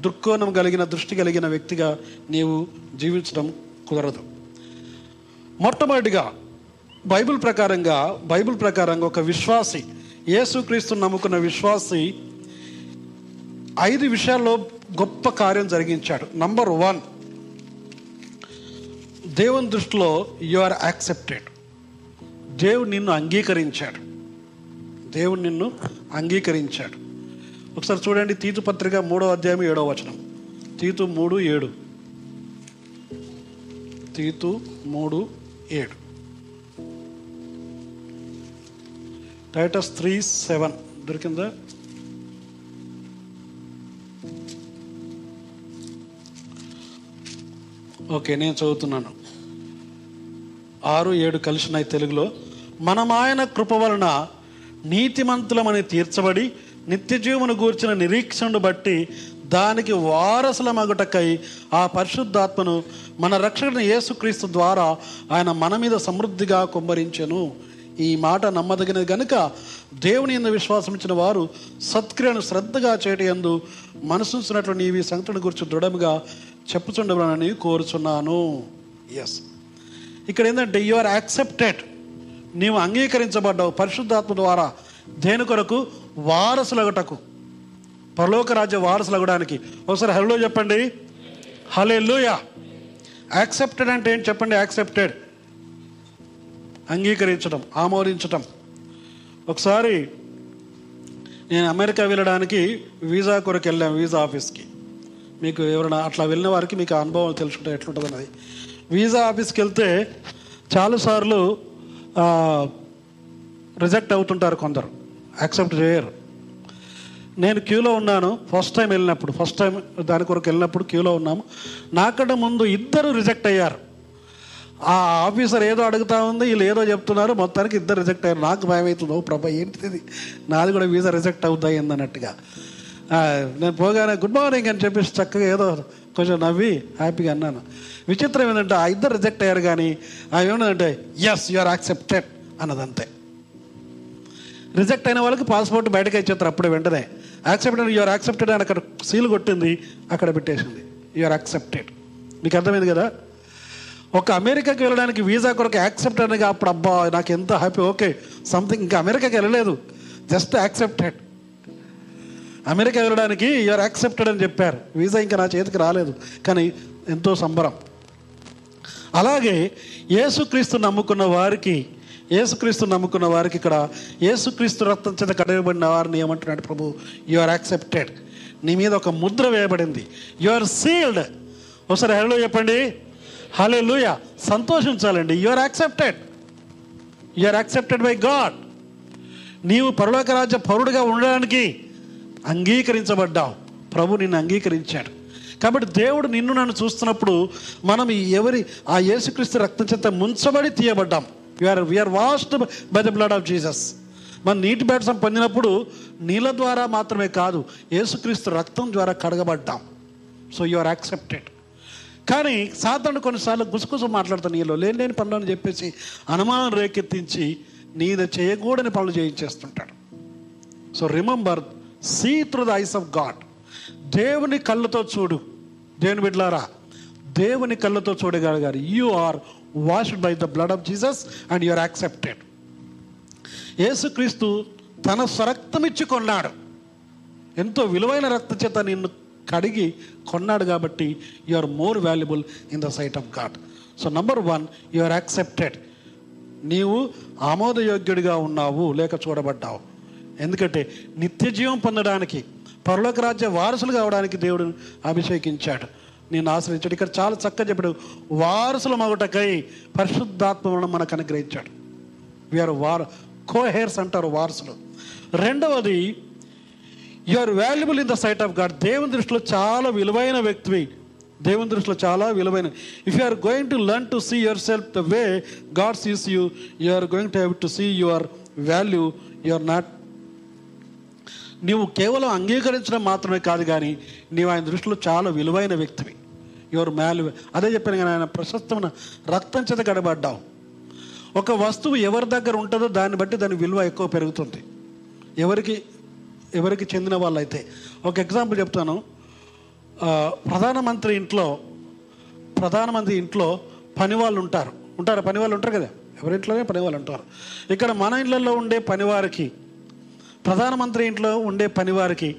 దృక్కోణం కలిగిన దృష్టి కలిగిన వ్యక్తిగా నీవు జీవించడం కుదరదు. మొట్టమొదటిగా బైబిల్ ప్రకారంగా బైబిల్ ప్రకారంగా ఒక విశ్వాసి యేసుక్రీస్తు నమ్ముకున్న విశ్వాసి ఐదు విషయాల్లో గొప్ప కార్యం జరిగించాడు. నంబర్ వన్ దేవుని దృష్టిలో యు ఆర్ యాక్సెప్టెడ్ దేవుడు నిన్ను అంగీకరించాడు. దేవుడు నిన్ను అంగీకరించాడు. ఒకసారి చూడండి తీతు పత్రిక మూడో అధ్యాయం ఏడో వచనం. తీతు మూడు ఏడు. తీతు మూడు ఏడు. Titus three seven. దొరికిందా? ఓకే నేను చదువుతున్నాను. ఆరు ఏడు కలిసినాయి తెలుగులో. మనం ఆయన కృప వలన నీతిమంతులమని తీర్చబడి నిత్యజీవమును గూర్చిన నిరీక్షణను బట్టి దానికి వారసుల మగుటకై ఆ పరిశుద్ధాత్మను మన రక్షకుని యేసుక్రీస్తు ద్వారా ఆయన మన మీద సమృద్ధిగా కుమ్మరించెను. ఈ మాట నమ్మదగినది గనుక దేవుని ఎందు విశ్వాసం ఇచ్చిన వారు సత్క్రియను శ్రద్ధగా చేయటందు మనసుంచినట్లు నీవి ఈ సంగతిని గురించి దృఢంగా చెప్పుచుండవలని కోరుచున్నాను. ఎస్ ఇక్కడ ఏంటంటే యు ఆర్ యాక్సెప్టెడ్ నీవు అంగీకరించబడ్డావు పరిశుద్ధాత్మ ద్వారా. దేని కొరకు? వారసులగటకు. పరలోక రాజ్య వారసులగడానికి. ఒకసారి హలో చెప్పండి. హలే లూయా యాక్సెప్టెడ్ అంటే ఏంటి చెప్పండి? యాక్సెప్టెడ్ అంగీకరించడం ఆమోదించటం. ఒకసారి నేను అమెరికా వెళ్ళడానికి వీసా కొరకు వెళ్ళాను వీసా ఆఫీస్కి. మీకు ఎవరైనా అట్లా వెళ్ళిన వారికి మీకు అనుభవం తెలుసుకుంటే ఎట్లుంటుంది అన్నది వీసా ఆఫీస్కి వెళ్తే చాలాసార్లు రిజెక్ట్ అవుతుంటారు కొందరు. యాక్సెప్ట్ చేయరు. నేను క్యూలో ఉన్నాను ఫస్ట్ టైం వెళ్ళినప్పుడు ఫస్ట్ టైం దాని కొరకు వెళ్ళినప్పుడు క్యూలో ఉన్నాము. నాకంటే ముందు ఇద్దరు రిజెక్ట్ అయ్యారు. ఆ ఆఫీసర్ ఏదో అడుగుతా ఉంది వీళ్ళు ఏదో చెప్తున్నారు మొత్తానికి ఇద్దరు రిజెక్ట్ అయ్యారు. నాకు భయం అవుతుంది ఓ ప్రభా ఏంటిది? నాది కూడా వీసా రిజెక్ట్ అవుతాయి అన్నట్టుగా. నేను పోగానే గుడ్ మార్నింగ్ అని చెప్పేసి చక్కగా ఏదో కొంచెం నవ్వి హ్యాపీగా అన్నాను. విచిత్రం ఏంటంటే ఆ ఇద్దరు రిజెక్ట్ అయ్యారు కానీ ఆమె ఏమన్నదంటే ఎస్ యు ఆర్ యాక్సెప్టెడ్ అన్నదంతే. రిజెక్ట్ అయిన వాళ్ళకి పాస్పోర్ట్ బయటకు ఇచ్చేస్తారు అప్పుడే వెంటనే. యాక్సెప్టెడ్ యూఆర్ యాక్సెప్టెడ్ అని అక్కడ సీల్ కొట్టింది అక్కడ పెట్టేసింది. యూఆర్ యాక్సెప్టెడ్ మీకు అర్థమైంది కదా? ఒక అమెరికాకి వెళ్ళడానికి వీసా కొరకు యాక్సెప్ట్ అనగా అప్పుడు అబ్బా నాకు ఎంత హ్యాపీ ఓకే సంథింగ్ ఇంకా అమెరికాకి వెళ్ళలేదు. జస్ట్ యాక్సెప్టెడ్ అమెరికా వెళ్ళడానికి యూఆర్ యాక్సెప్టెడ్ అని చెప్పారు. వీసా ఇంకా నా చేతికి రాలేదు. కానీ ఎంతో సంబరం. అలాగే యేసుక్రీస్తు నమ్ముకున్న వారికి యేసుక్రీస్తు నమ్ముకున్న వారికి ఇక్కడ యేసుక్రీస్తు రక్తం చేత కడగబడిన వారిని ఏమంటున్నాడు ప్రభు? యు ఆర్ యాక్సెప్టెడ్ నీ మీద ఒక ముద్ర వేయబడింది. యు ఆర్ సీల్డ్ ఒకసారి హలో చెప్పండి. Hallelujah సంతోషించాలండి. You are accepted you are accepted by God నీవు పరలోక రాజ్య పౌరుడిగా ఉండడానికి అంగీకరించబడ్డావు ప్రభు నిన్ను అంగీకరించాడు. కాబట్టి దేవుడు నిన్ను నన్ను చూస్తున్నప్పుడు మనం ఎవరి ఆ యేసుక్రీస్తు రక్తం చేత ముంచబడి తీయబడ్డాం. We are we are washed by the blood of Jesus మన నీటి బ్యాట్సం పొందినప్పుడు నీళ్ళ ద్వారా మాత్రమే కాదు యేసుక్రీస్తు రక్తం ద్వారా కడగబడ్డాం. సో యు ఆర్ యాక్సెప్టెడ్ కానీ సాధారణ కొన్నిసార్లు గుసగుస మాట్లాడుతాను నీలో లేని లేని పనులు అని చెప్పేసి అనుమానం రేకెత్తించి నీద చేయకూడని పనులు చేయించేస్తుంటాడు so remember see through the eyes of God దేవుని కళ్ళతో చూడు. దేవుని బిడ్లారా దేవుని కళ్ళతో చూడగలిగారు you are washed by the blood of Jesus and you are accepted యేసుక్రీస్తు తన స్వరక్తమిచ్చి కొన్నాడు. ఎంతో విలువైన రక్త చేత నిన్ను కడిగి కొన్నాడు కాబట్టి you are more valuable in the sight of God so number one you are accepted నీవు ఆమోదయోగ్యుడిగా ఉన్నావు లేక చూడబడ్డావు. ఎందుకంటే నిత్య జీవం పొందడానికి పరలోక రాజ్య వారసులు కావడానికి దేవుడు అభిషేకించాడు. నేను ఆశ్రయించాడు. ఇక్కడ చాలా చక్కగా చెప్పాడు. వారసుల మగుటకై పరిశుద్ధాత్మను మనకు అనుగ్రహించాడు. వీఆర్ వార్ కో హెయిర్స్ అంటారు వారసులు. రెండవది you are valuable in the sight of God దేవుని దృష్టిలో చాలా విలువైన వ్యక్తివి. దేవుని దృష్టిలో చాలా విలువైన. If you are going to learn to see yourself the way God sees you you are going to have to see your value you are not నీవు కేవలం అంగీకరించడం మాత్రమే కాదు కానీ నీవు ఆయన దృష్టిలో చాలా విలువైన వ్యక్తివి. యువర్ వాల్యూ అదే చెప్పాను కానీ ఆయన ప్రశస్తమైన రక్తం చేత గడబడ్డావు ఒక వస్తువు ఎవరి దగ్గర ఉంటుందో దాన్ని బట్టి దాని విలువ ఎక్కువ పెరుగుతుంది. ఎవరికి ఎవరికి చెందిన వాళ్ళైతే. ఒక ఎగ్జాంపుల్ చెప్తాను. ప్రధానమంత్రి ఇంట్లో ప్రధానమంత్రి ఇంట్లో పని వాళ్ళు ఉంటారు. ఉంటారు? పని వాళ్ళు ఉంటారు కదా? ఎవరింట్లోనే పని వాళ్ళు ఉంటారు. ఇక్కడ మన ఇళ్ళల్లో ఉండే పనివారికి ప్రధానమంత్రి ఇంట్లో ఉండే పనివారికి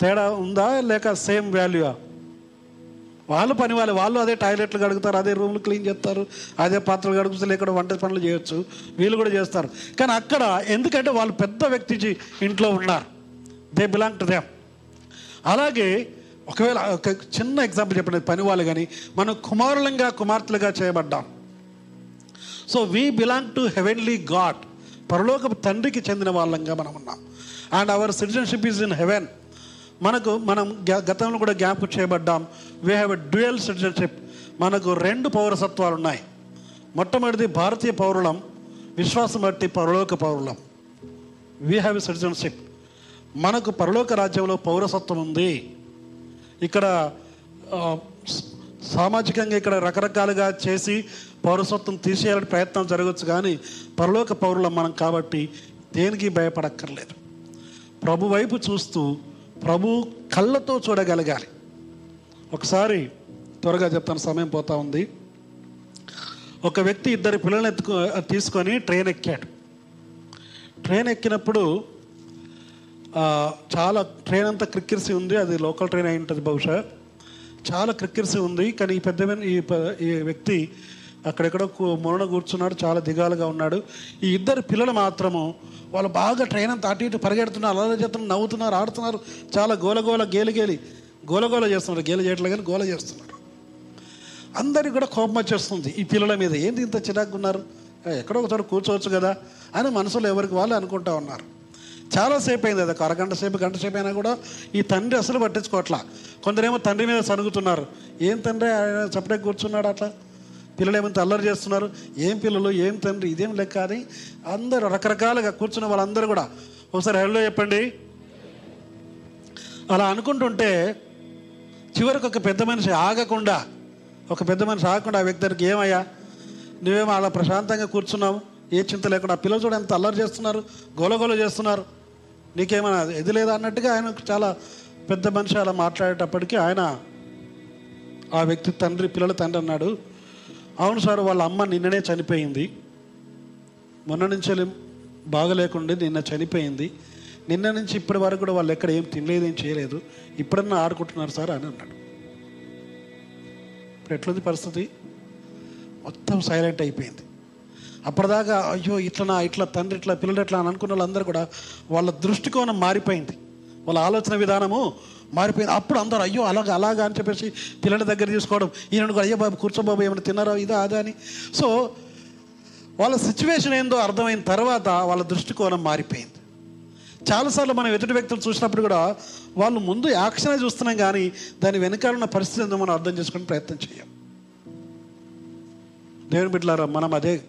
తేడా ఉందా లేక సేమ్ వాల్యూయా? వాళ్ళు పని వాళ్ళు వాళ్ళు అదే టాయిలెట్లు కడుగుతారు అదే రూమ్లు క్లీన్ చేస్తారు అదే పాత్రలు కడుగుతారు ఇక్కడ వంట పనులు చేయొచ్చు వీళ్ళు కూడా చేస్తారు. కానీ అక్కడ ఎందుకంటే వాళ్ళు పెద్ద వ్యక్తి ఇంట్లో ఉన్నారు. దే బిలాంగ్ టు దేమ్ అలాగే ఒకవేళ ఒక చిన్న ఎగ్జాంపుల్ చెప్పండి పని వాళ్ళు కానీ మనం కుమారులంగా కుమార్తెలుగా చేయబడ్డాం. So we belong to heavenly God పరలోక తండ్రికి చెందిన వాళ్ళంగా మనం ఉన్నాం. And our citizenship is in heaven మనకు మనం గ- గతంలో కూడా జ్ఞాపకం చేయబడ్డాం. We have a dual citizenship మనకు రెండు పౌరసత్వాలు ఉన్నాయి. మొట్టమొదటిది భారతీయ పౌరులం విశ్వాసం బట్టి పరలోక పౌరులం. వీ హ్యావ్ ఎ సిటిజన్షిప్ మనకు పరలోక రాజ్యంలో పౌరసత్వం ఉంది. ఇక్కడ సామాజికంగా ఇక్కడ రకరకాలుగా చేసి పౌరసత్వం తీసేయాలని ప్రయత్నం జరగచ్చు కానీ పరలోక పౌరులం మనం కాబట్టి దేనికి భయపడక్కర్లేదు. ప్రభు వైపు చూస్తూ ప్రభు కళ్ళతో చూడగలగాలి. ఒకసారి త్వరగా చెప్తాను సమయం పోతా ఉంది. ఒక వ్యక్తి ఇద్దరు పిల్లల్ని ఎత్తుకు తీసుకొని ట్రైన్ ఎక్కాడు. ట్రైన్ ఎక్కినప్పుడు ఆ, చాలా ట్రైన్ అంతా క్రిక్కిరిసి ఉంది అది లోకల్ ట్రైన్ అయి ఉంటుంది బహుశా. చాలా క్రిక్కిరిసి ఉంది కానీ ఈ పెద్ద ఈ వ్యక్తి అక్కడెక్కడో కు- మొరణ కూర్చున్నాడు చాలా దిగాలుగా ఉన్నాడు. ఈ ఇద్దరు పిల్లలు మాత్రము వాళ్ళు బాగా ట్రైన్ అంతా అటు ఇటు పరిగెడుతున్నారు అలా చేస్తున్నారు నవ్వుతున్నారు ఆడుతున్నారు. చాలా గోలగోల గేలి గోలగోల చేస్తున్నారు. గేలి చేయట్లే కానీ గోల చేస్తున్నారు. అందరికి కూడా కోపం వచ్చేస్తుంది ఈ పిల్లల మీద. ఏంటి ఇంత చిరాకు ఉన్నారు? ఎక్కడో ఒకసారి కూర్చోవచ్చు కదా అని మనసులో ఎవరికి వాళ్ళు అనుకుంటా ఉన్నారు. చాలాసేపు అయింది అది ఒక అరగంట సేపు గంట సేపు అయినా కూడా ఈ తండ్రి అసలు పట్టించుకోవట్లా. కొందరేమో తండ్రి మీద సనుగుతున్నారు ఏం తండ్రి ఆయన సపరేట్ కూర్చున్నాడు అట్లా? పిల్లలు ఏమంత అల్లరి చేస్తున్నారు. ఏం పిల్లలు ఏం తండ్రి ఇదేం లెక్క అని అందరూ రకరకాలుగా కూర్చున్న వాళ్ళందరూ కూడా ఒకసారి హెల్లో చెప్పండి. అలా అనుకుంటుంటే చివరికి ఒక పెద్ద మనిషి ఆగకుండా ఒక పెద్ద మనిషి ఆగకుండా ఆ వ్యక్తికి ఏమయ్యా? నువ్వేమో అలా ప్రశాంతంగా కూర్చున్నావు ఏ చింత లేకుండా ఆ పిల్లలు చూడ ఎంత అల్లరి చేస్తున్నారు గోలగోల చేస్తున్నారు. నీకేమైనా ఇది లేదా అన్నట్టుగా ఆయన చాలా పెద్ద మనిషి అలా మాట్లాడేటప్పటికీ ఆయన ఆ వ్యక్తి తండ్రి పిల్లల తండ్రి అన్నాడు అవును సార్ వాళ్ళ అమ్మ నిన్ననే చనిపోయింది. మొన్న నుంచి బాగలేకుండా నిన్న చనిపోయింది. నిన్న నుంచి ఇప్పటి వరకు కూడా వాళ్ళు ఎక్కడ ఏం తినలేదు ఏం చేయలేదు. ఇప్పుడన్నా ఆడుకుంటున్నారు సార్ అని అన్నాడు. ఇప్పుడు ఎట్లుంది పరిస్థితి? మొత్తం సైలెంట్ అయిపోయింది. అప్పటిదాకా అయ్యో ఇట్లనా ఇట్లా తండ్రి ఇట్లా పిల్లలు ఇట్లా అని అనుకున్న వాళ్ళందరూ కూడా వాళ్ళ దృష్టికోణం మారిపోయింది. వాళ్ళ ఆలోచన విధానము మారిపోయింది. అప్పుడు అందరూ అయ్యో అలాగా అలాగా అని చెప్పేసి పిల్లల దగ్గర తీసుకోవడం ఈయన అయ్యో బాబు కూర్చో బాబు ఏమైనా తిన్నారా ఇదా అదా అని. సో వాళ్ళ సిచ్యువేషన్ ఏందో అర్థమైన తర్వాత వాళ్ళ దృష్టికోణం మారిపోయింది. చాలాసార్లు మనం ఎదుటి వ్యక్తులు చూసినప్పుడు కూడా వాళ్ళు ముందు యాక్షనే చూస్తున్నాం కానీ దాని వెనకాల ఉన్న పరిస్థితి ఏందో మనం అర్థం చేసుకునే ప్రయత్నం చేయం. దేవుని బిడ్డలారా మనం అదే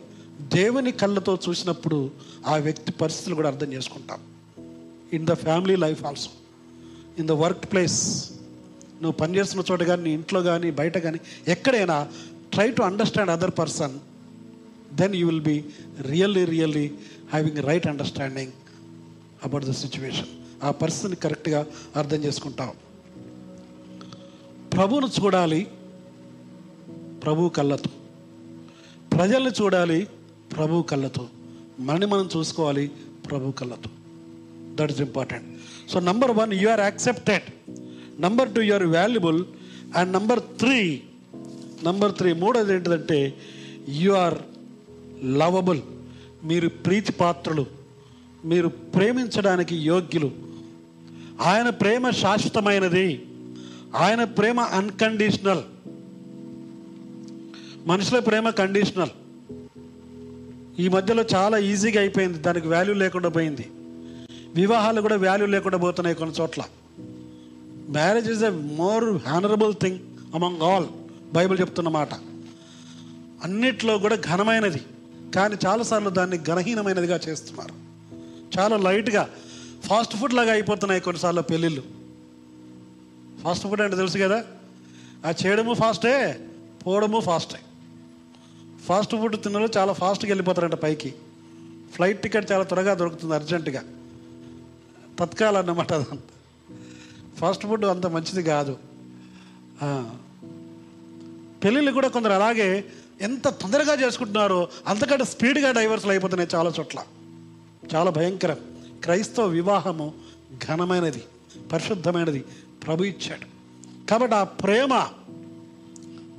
దేవుని కళ్ళతో చూసినప్పుడు ఆ వ్యక్తి పరిస్థితులు కూడా అర్థం చేసుకుంటాం. In the family life also in the work place నువ్వు పనిచేస్తున్న చోట కానీ నీ ఇంట్లో కానీ బయట కానీ ఎక్కడైనా try to understand other person then you will be really really having right understanding about the situation ఆ పర్సన్ కరెక్ట్గా అర్థం చేసుకుంటాం ప్రభువును చూడాలి ప్రభు కళ్ళతో. ప్రజల్ని చూడాలి ప్రభు కళ్ళతో. మనని మనం చూసుకోవాలి ప్రభు కళ్ళతో. That is important so number one you are accepted number two you are valuable and number three number three మూడోది ఏంటిదంటే యు ఆర్ లవబుల్ మీరు ప్రీతి పాత్రలు మీరు ప్రేమించడానికి యోగ్యులు. ఆయన ప్రేమ శాశ్వతమైనది. ఆయన ప్రేమ అన్కండిషనల్ మనుషుల ప్రేమ కండిషనల్ ఈ మధ్యలో చాలా ఈజీగా అయిపోయింది. దానికి వాల్యూ లేకుండా పోయింది. వివాహాలు కూడా వాల్యూ లేకుండా పోతున్నాయి కొన్ని చోట్ల. Marriage is a more honourable thing among all Bible చెప్తున్న మాట. అన్నిట్లో కూడా ఘనమైనది. కానీ చాలాసార్లు దాన్ని ఘనహీనమైనదిగా చేస్తున్నారు. చాలా లైట్గా ఫాస్ట్ ఫుడ్ లాగా అయిపోతున్నాయి కొన్నిసార్లు పెళ్ళిళ్ళు. ఫాస్ట్ ఫుడ్ అంటే తెలుసు కదా? ఆ చేయడము ఫాస్టే పోవడము ఫాస్టే ఫాస్ట్ ఫుడ్ తిన్నలు చాలా ఫాస్ట్గా వెళ్ళిపోతారంట పైకి. ఫ్లైట్ టికెట్ చాలా త్వరగా దొరుకుతుంది అర్జెంటుగా. బతకాలన్నమాట అదంతా. ఫాస్ట్ ఫుడ్ అంత మంచిది కాదు. పెళ్ళిళ్ళు కూడా కొందరు అలాగే ఎంత తొందరగా చేసుకుంటున్నారో అంతకంటే స్పీడ్గా డైవర్స్లు అయిపోతున్నాయి చాలా చోట్ల. చాలా భయంకరం. క్రైస్తవ వివాహము ఘనమైనది పరిశుద్ధమైనది ప్రభు ఇచ్చాడు. కాబట్టి ఆ ప్రేమ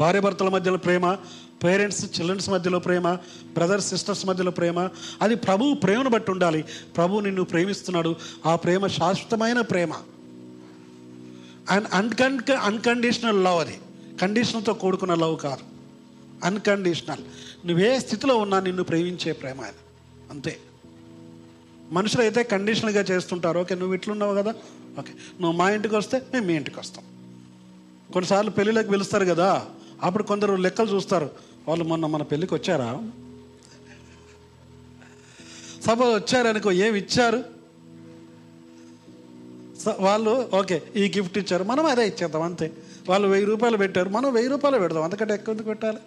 భార్యాభర్తల మధ్యలో ప్రేమ పేరెంట్స్ చిల్డ్రన్స్ మధ్యలో ప్రేమ బ్రదర్స్ సిస్టర్స్ మధ్యలో ప్రేమ అది ప్రభువు ప్రేమను బట్టి ఉండాలి. ప్రభు నిన్ను ప్రేమిస్తున్నాడు. ఆ ప్రేమ శాశ్వతమైన ప్రేమ. అండ్ అన్కన్ అన్కండిషనల్ లవ్ అది. కండిషన్తో కూడుకున్న లవ్ కాదు. అన్కండిషనల్ నువ్వే స్థితిలో ఉన్నా నిన్ను ప్రేమించే ప్రేమ అది. అంతే. మనుషులు అయితే కండిషనల్గా చేస్తుంటారు. ఓకే నువ్వు ఇట్లున్నావు కదా? ఓకే. నువ్వు మా ఇంటికి వస్తే మేము మీ ఇంటికి వస్తాం. కొన్నిసార్లు పెళ్ళిళ్ళకి పిలుస్తారు కదా? అప్పుడు కొందరు లెక్కలు చూస్తారు. వాళ్ళు మొన్న మన పెళ్ళికి వచ్చారా? సపోజ్ వచ్చారనుకో ఏమి ఇచ్చారు? స- వాళ్ళు ఓకే ఈ గిఫ్ట్ ఇచ్చారు మనం అదే ఇచ్చేద్దాం అంతే. వాళ్ళు వెయ్యి రూపాయలు పెట్టారు మనం వెయ్యి రూపాయలు పెడదాం అంతకంటే ఎక్కువ ఎందుకు పెట్టాలి?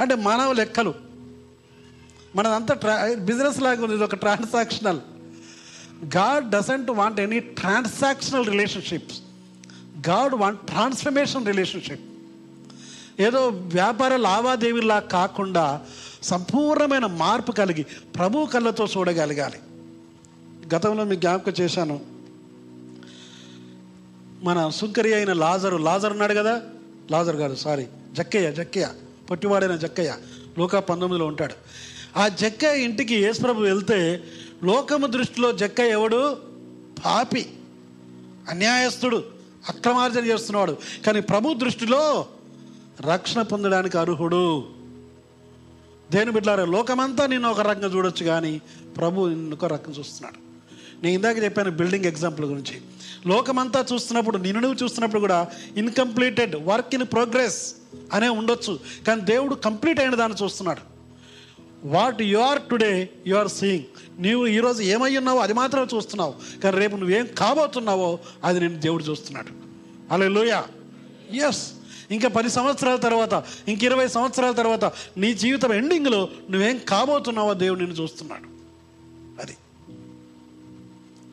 అంటే మన లెక్కలు. మనదంతా ట్రా బిజినెస్ లాగా ఉంది ఇది ఒక transactional. God doesn't want any transactional relationships. God want transformation relationship. ఏదో వ్యాపార లావాదేవీలా కాకుండా సంపూర్ణమైన మార్పు కలిగి ప్రభు కళ్ళతో చూడగలగాలి. గతంలో మీకు జ్ఞాపకం చేశాను. మన సుంకరి అయిన లాజరు లాజర్ ఉన్నాడు కదా? లాజర్ గారు సారీ జక్కయ్య జక్కయ్య పొట్టివాడైన జక్కయ్య లోక పంతొమ్మిదిలో ఉంటాడు. ఆ జక్కయ్య ఇంటికి యేసుప్రభు వెళ్తే లోకము దృష్టిలో జక్కయ్య ఎవడు? పాపి అన్యాయస్తుడు అక్రమార్జన చేస్తున్నవాడు కానీ ప్రభు దృష్టిలో రక్షణ పొందడానికి అర్హుడు. దేని బిడ్డారా లోకమంతా నిన్ను ఒక రకంగా చూడొచ్చు కానీ ప్రభు నిన్ను ఒక రకంగా చూస్తున్నాడు. నేను ఇందాక చెప్పాను బిల్డింగ్ ఎగ్జాంపుల్ గురించి. లోకమంతా చూస్తున్నప్పుడు నిన్ను నువ్వు చూస్తున్నప్పుడు కూడా ఇన్కంప్లీటెడ్ వర్క్ ఇన్ ప్రోగ్రెస్ అనే ఉండొచ్చు. కానీ దేవుడు కంప్లీట్ అయిన దాన్ని చూస్తున్నాడు. What you are today you are seeing నీవు ఈరోజు ఏమై ఉన్నావో అది మాత్రమే చూస్తున్నావు. కానీ రేపు నువ్వేం కాబోతున్నావో అది నేను దేవుడు చూస్తున్నాడు. అలా లోయా ఎస్ ఇంకా పది సంవత్సరాల తర్వాత ఇంక ఇరవై సంవత్సరాల తర్వాత నీ జీవితం ఎండింగ్లో నువ్వేం కాబోతున్నావో దేవుడు నిన్ను చూస్తున్నాడు. అది.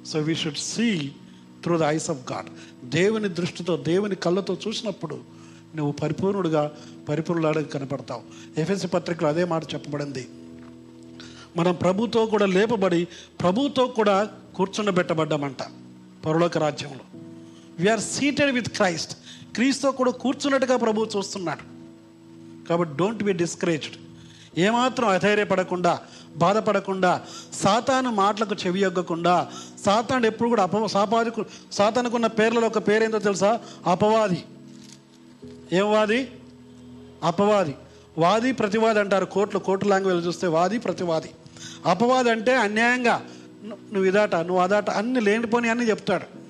So we should see through the eyes of God దేవుని దృష్టితో దేవుని కళ్ళతో చూసినప్పుడు నువ్వు పరిపూర్ణుడుగా పరిపూర్ణులాగా కనపడతావు. ఎఫ్ఎస్సి పత్రికలో అదే మాట చెప్పబడింది. మనం ప్రభుతో కూడా లేపబడి ప్రభుతో కూడా కూర్చుండబెట్టబడ్డామంట పరలోక రాజ్యంలో. We are seated with Christ క్రీస్తో కూడా కూర్చున్నట్టుగా ప్రభువు చూస్తున్నాడు. కాబట్టి డోంట్ బి డిస్కరేజ్డ్ ఏమాత్రం అధైర్యపడకుండా బాధపడకుండా సాతాను మాటలకు చెవియొగ్గకుండా సాతాను ఎప్పుడు కూడా అప సాపాదికు సాతానుకున్న పేర్లలో ఒక పేరేందో తెలుసా? అపవాది. ఏం వాది? అపవాది. వాది ప్రతివాది అంటారు. కోర్టులో కోర్టు లాంగ్వేజ్ చూస్తే వాది ప్రతివాది. అపవాది అంటే అన్యాయంగా నువ్వు ఇదాట నువ్వు అదాట అన్ని లేనిపోని అన్ని చెప్తాడు.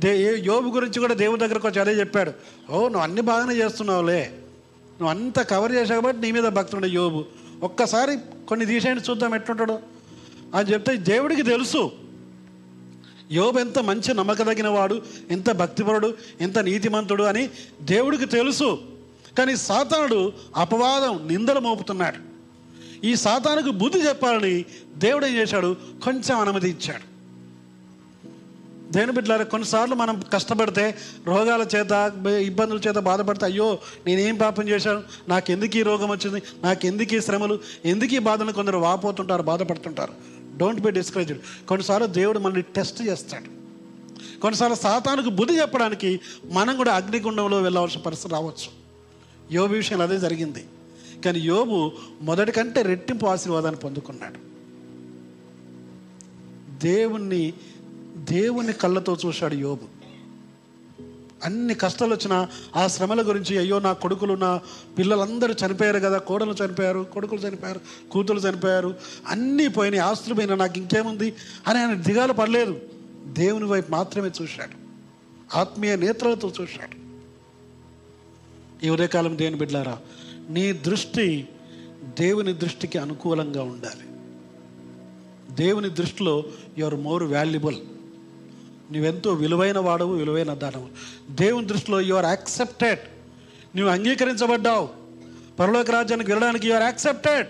దే యోబు గురించి కూడా దేవుడి దగ్గరకు వచ్చి అదే చెప్పాడు. ఓ నువ్వు అన్ని బాగానే చేస్తున్నావులే. నువ్వు అంత కవర్ చేసావు కాబట్టి నీ మీద భక్తుడు యోబు. ఒక్కసారి కొన్ని తీసేయండి చూద్దాం ఎట్లుంటాడు. అని చెప్తే దేవుడికి తెలుసు. యోబు ఎంత మంచి నమ్మకదగిన వాడు ఎంత భక్తిపరుడు ఎంత నీతిమంతుడు అని దేవుడికి తెలుసు. కానీ సాతానుడు అపవాదం నిందలు మోపుతున్నాడు. ఈ సాతానుకు బుద్ధి చెప్పాలని దేవుడు ఏం చేశాడు? కొంచెం అనుమతి ఇచ్చాడు దేని బిడ్డలారా కొన్నిసార్లు మనం కష్టపడితే రోగాల చేత ఇబ్బందుల చేత బాధపడితే అయ్యో నేనేం పాపం చేశాను? నాకు ఎందుకు ఈ రోగం వచ్చింది? నాకు ఎందుకు ఈ శ్రమలు? ఎందుకు ఈ బాధలు? కొందరు వాపోతుంటారు బాధపడుతుంటారు. డోంట్ బి డిస్కరేజ్డ్ కొన్నిసార్లు దేవుడు మనల్ని టెస్ట్ చేస్తాడు. కొన్నిసార్లు సాతానికి బుద్ధి చెప్పడానికి మనం కూడా అగ్నిగుండంలో వెళ్ళవలసిన పరిస్థితి రావచ్చు. యోబు విషయంలో అదే జరిగింది. కానీ యోబు మొదటి కంటే రెట్టింపు ఆశీర్వాదాన్ని పొందుకున్నాడు. దేవుణ్ణి దేవుని కళ్ళతో చూశాడు యోబు. అన్ని కష్టాలు వచ్చినా ఆ శ్రమల గురించి అయ్యో నా కొడుకులు నా పిల్లలందరూ చనిపోయారు కదా కోడలు చనిపోయారు కొడుకులు చనిపోయారు కూతురు చనిపోయారు అన్నీ పోయినాయి ఆస్తులు పోయినా నాకు ఇంకేముంది అని ఆయన దిగాలు పడలేదు. దేవుని వైపు మాత్రమే చూశాడు. ఆత్మీయ నేత్రాలతో చూశాడు. ఈ ఉదయకాలం దేవుని బిడ్డారా నీ దృష్టి దేవుని దృష్టికి అనుకూలంగా ఉండాలి. దేవుని దృష్టిలో యువర్ మోర్ వాల్యుబుల్ నువ్వెంతో విలువైన వాడవు విలువైన దానవు. దేవుని దృష్టిలో యు ఆర్ యాక్సెప్టెడ్ నువ్వు అంగీకరించబడ్డావు. పరలోక రాజ్యానికి వెళ్ళడానికి you are accepted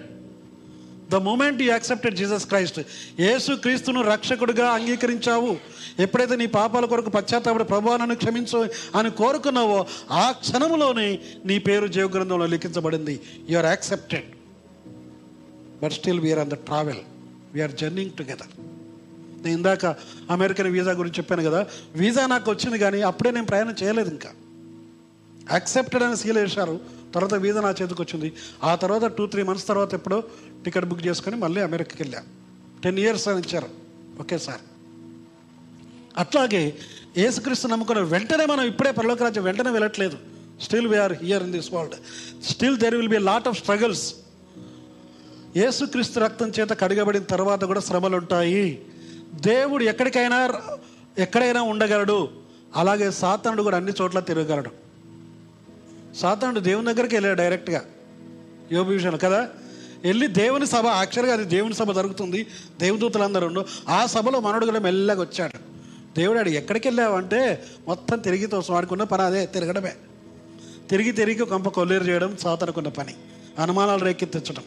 the moment you accepted Jesus Christ యేసు క్రీస్తును రక్షకుడిగా అంగీకరించావు. ఎప్పుడైతే నీ పాపాల కొరకు పశ్చాత్తాపడి ప్రభు నన్ను క్షమించు అని కోరుకున్నావో ఆ క్షణంలోనే నీ పేరు జీవగ్రంథంలో లిఖించబడింది. You are accepted but still we are on the travel we are journeying together నేను ఇందాక అమెరికన్ వీసా గురించి చెప్పాను కదా వీసా నాకు వచ్చింది కానీ అప్పుడే నేను ప్రయాణం చేయలేదు ఇంకా. యాక్సెప్టెడ్ అని సీల్ వేశారు. తర్వాత వీసా నా చేతికి వచ్చింది. ఆ తర్వాత టూ త్రీ మంత్స్ తర్వాత ఎప్పుడో టికెట్ బుక్ చేసుకొని మళ్ళీ అమెరికాకి వెళ్ళాం. టెన్ ఇయర్స్ అని ఇచ్చారు. Okay sir. అట్లాగే యేసుక్రీస్తు నమ్ముకున్న వెంటనే మనం ఇప్పుడే పరలోక రాజ్యం వెంటనే వెళ్ళట్లేదు. Still we are here in this world still there will be lot of struggles యేసుక్రీస్తు రక్తం చేత కడిగబడిన తర్వాత కూడా శ్రమలు ఉంటాయి దేవుడు ఎక్కడికైనా ఎక్కడైనా ఉండగలడు. అలాగే సాతానుడు కూడా అన్ని చోట్ల తిరగగలడు. సాతానుడు దేవుని దగ్గరికి వెళ్ళాడు డైరెక్ట్గా. యోబు విషయంలో కదా? వెళ్ళి దేవుని సభ యాక్చువల్గా అది దేవుని సభ జరుగుతుంది. దేవదూతలందరూ ఉండు. ఆ సభలో మనడు కూడా మెల్లగా వచ్చాడు. దేవుడు ఆడు ఎక్కడికి వెళ్ళావంటే మొత్తం తిరిగి తోసం వాడుకున్న పని అదే తిరగడమే. తిరిగి తిరిగి కొంప కొల్లేరు చేయడం సాతనుకున్న పని. అనుమానాలు రేకెత్తించడం.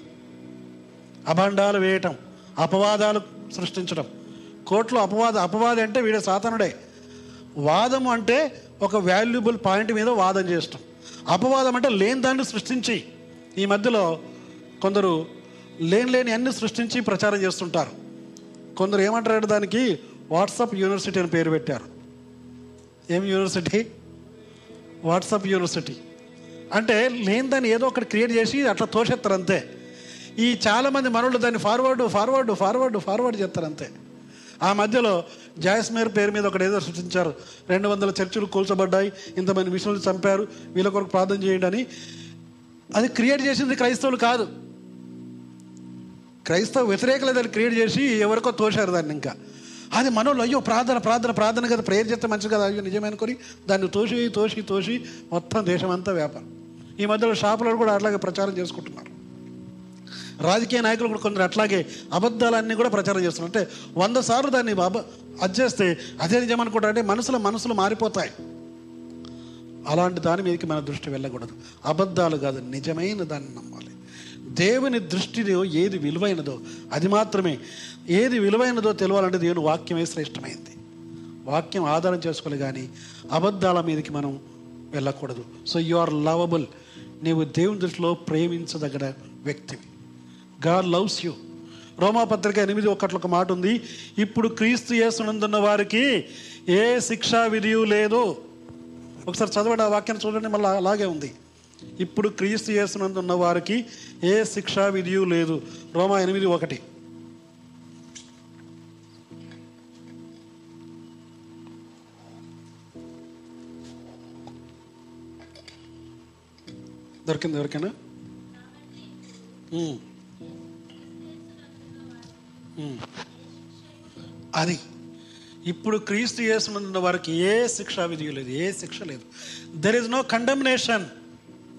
అభండాలు వేయటం. అపవాదాలు సృష్టించడం. కోర్టులో అపవాద అపవాది అంటే వీడే సాతనుడే. వాదం అంటే ఒక వాల్యుబుల్ పాయింట్ మీద వాదం చేయటం అపవాదం అంటే లేని దాన్ని సృష్టించి. ఈ మధ్యలో కొందరు లేని లేని అన్ని సృష్టించి ప్రచారం చేస్తుంటారు. కొందరు ఏమంటారు దానికి వాట్సాప్ యూనివర్సిటీ అని పేరు పెట్టారు. ఏం యూనివర్సిటీ వాట్సాప్ యూనివర్సిటీ అంటే లేని దాన్ని ఏదో ఒకటి క్రియేట్ చేసి అట్లా తోసేస్తారు అంతే. ఈ చాలామంది మనోళ్ళు దాన్ని ఫార్వర్డ్ ఫార్వర్డ్ ఫార్వర్డ్ ఫార్వర్డ్ చేస్తారు అంతే. ఆ మధ్యలో జాయస్మేర్ పేరు మీద ఒకటి ఏదో సృష్టించారు. రెండు వందల చర్చిలు కూల్చబడ్డాయి. ఇంతమంది మిషన్లు చంపారు. వీళ్ళ కొరకు ప్రార్థన చేయండి అని. అది క్రియేట్ చేసింది క్రైస్తవులు కాదు. క్రైస్తవ వ్యతిరేకలు దాన్ని క్రియేట్ చేసి ఎవరికో తోశారు దాన్ని ఇంకా. అది మనోళ్ళు అయ్యో ప్రార్థన ప్రార్థన ప్రార్థన కదా ప్రేయర్ చేస్తే మంచిది కదా అయ్యో నిజమేనుకొని దాన్ని తోసి తోసి తోసి మొత్తం దేశమంతా వ్యాపారం. ఈ మధ్యలో షాపులలో కూడా అట్లాగే ప్రచారం చేసుకుంటున్నారు. రాజకీయ నాయకులు కూడా కొందరు అట్లాగే అబద్ధాలన్నీ కూడా ప్రచారం చేస్తున్నారు. అంటే వంద సార్లు దాన్ని అబ అది చేస్తే అదే నిజం అనుకుంటారు. అంటే మనసులో మనసులు మారిపోతాయి. అలాంటి దాని మీదకి మన దృష్టి వెళ్ళకూడదు. అబద్ధాలు కాదు నిజమైన దాన్ని నమ్మాలి. దేవుని దృష్టిలో ఏది విలువైనదో అది మాత్రమే. ఏది విలువైనదో తెలియాలంటే దేవుని వాక్యమే శ్రేష్టమైంది. వాక్యం ఆధారం చేసుకోవాలి కానీ అబద్ధాల మీదకి మనం వెళ్ళకూడదు. So you are lovable. నీవు దేవుని దృష్టిలో ప్రేమించదగిన వ్యక్తివి. గాడ్ లవ్స్ యూ రోమాపత్రిక ఎనిమిది ఒకట్లో ఒక మాట ఉంది. ఇప్పుడు క్రీస్తు యేసునందున్న వారికి ఏ శిక్షా విధియు లేదు. ఒకసారి చదవండి ఆ వాక్యాన్ని చూడండి మళ్ళీ అలాగే ఉంది. ఇప్పుడు క్రీస్తు యేసునందున్న వారికి ఏ శిక్షా విధియు లేదు. రోమా ఎనిమిది ఒకటి. దొరికింది ఎవరికైనా. అది. ఇప్పుడు క్రీస్తు యేసునందున్న వారికి ఏ శిక్ష విధి లేదు ఏ శిక్ష లేదు. There is no condemnation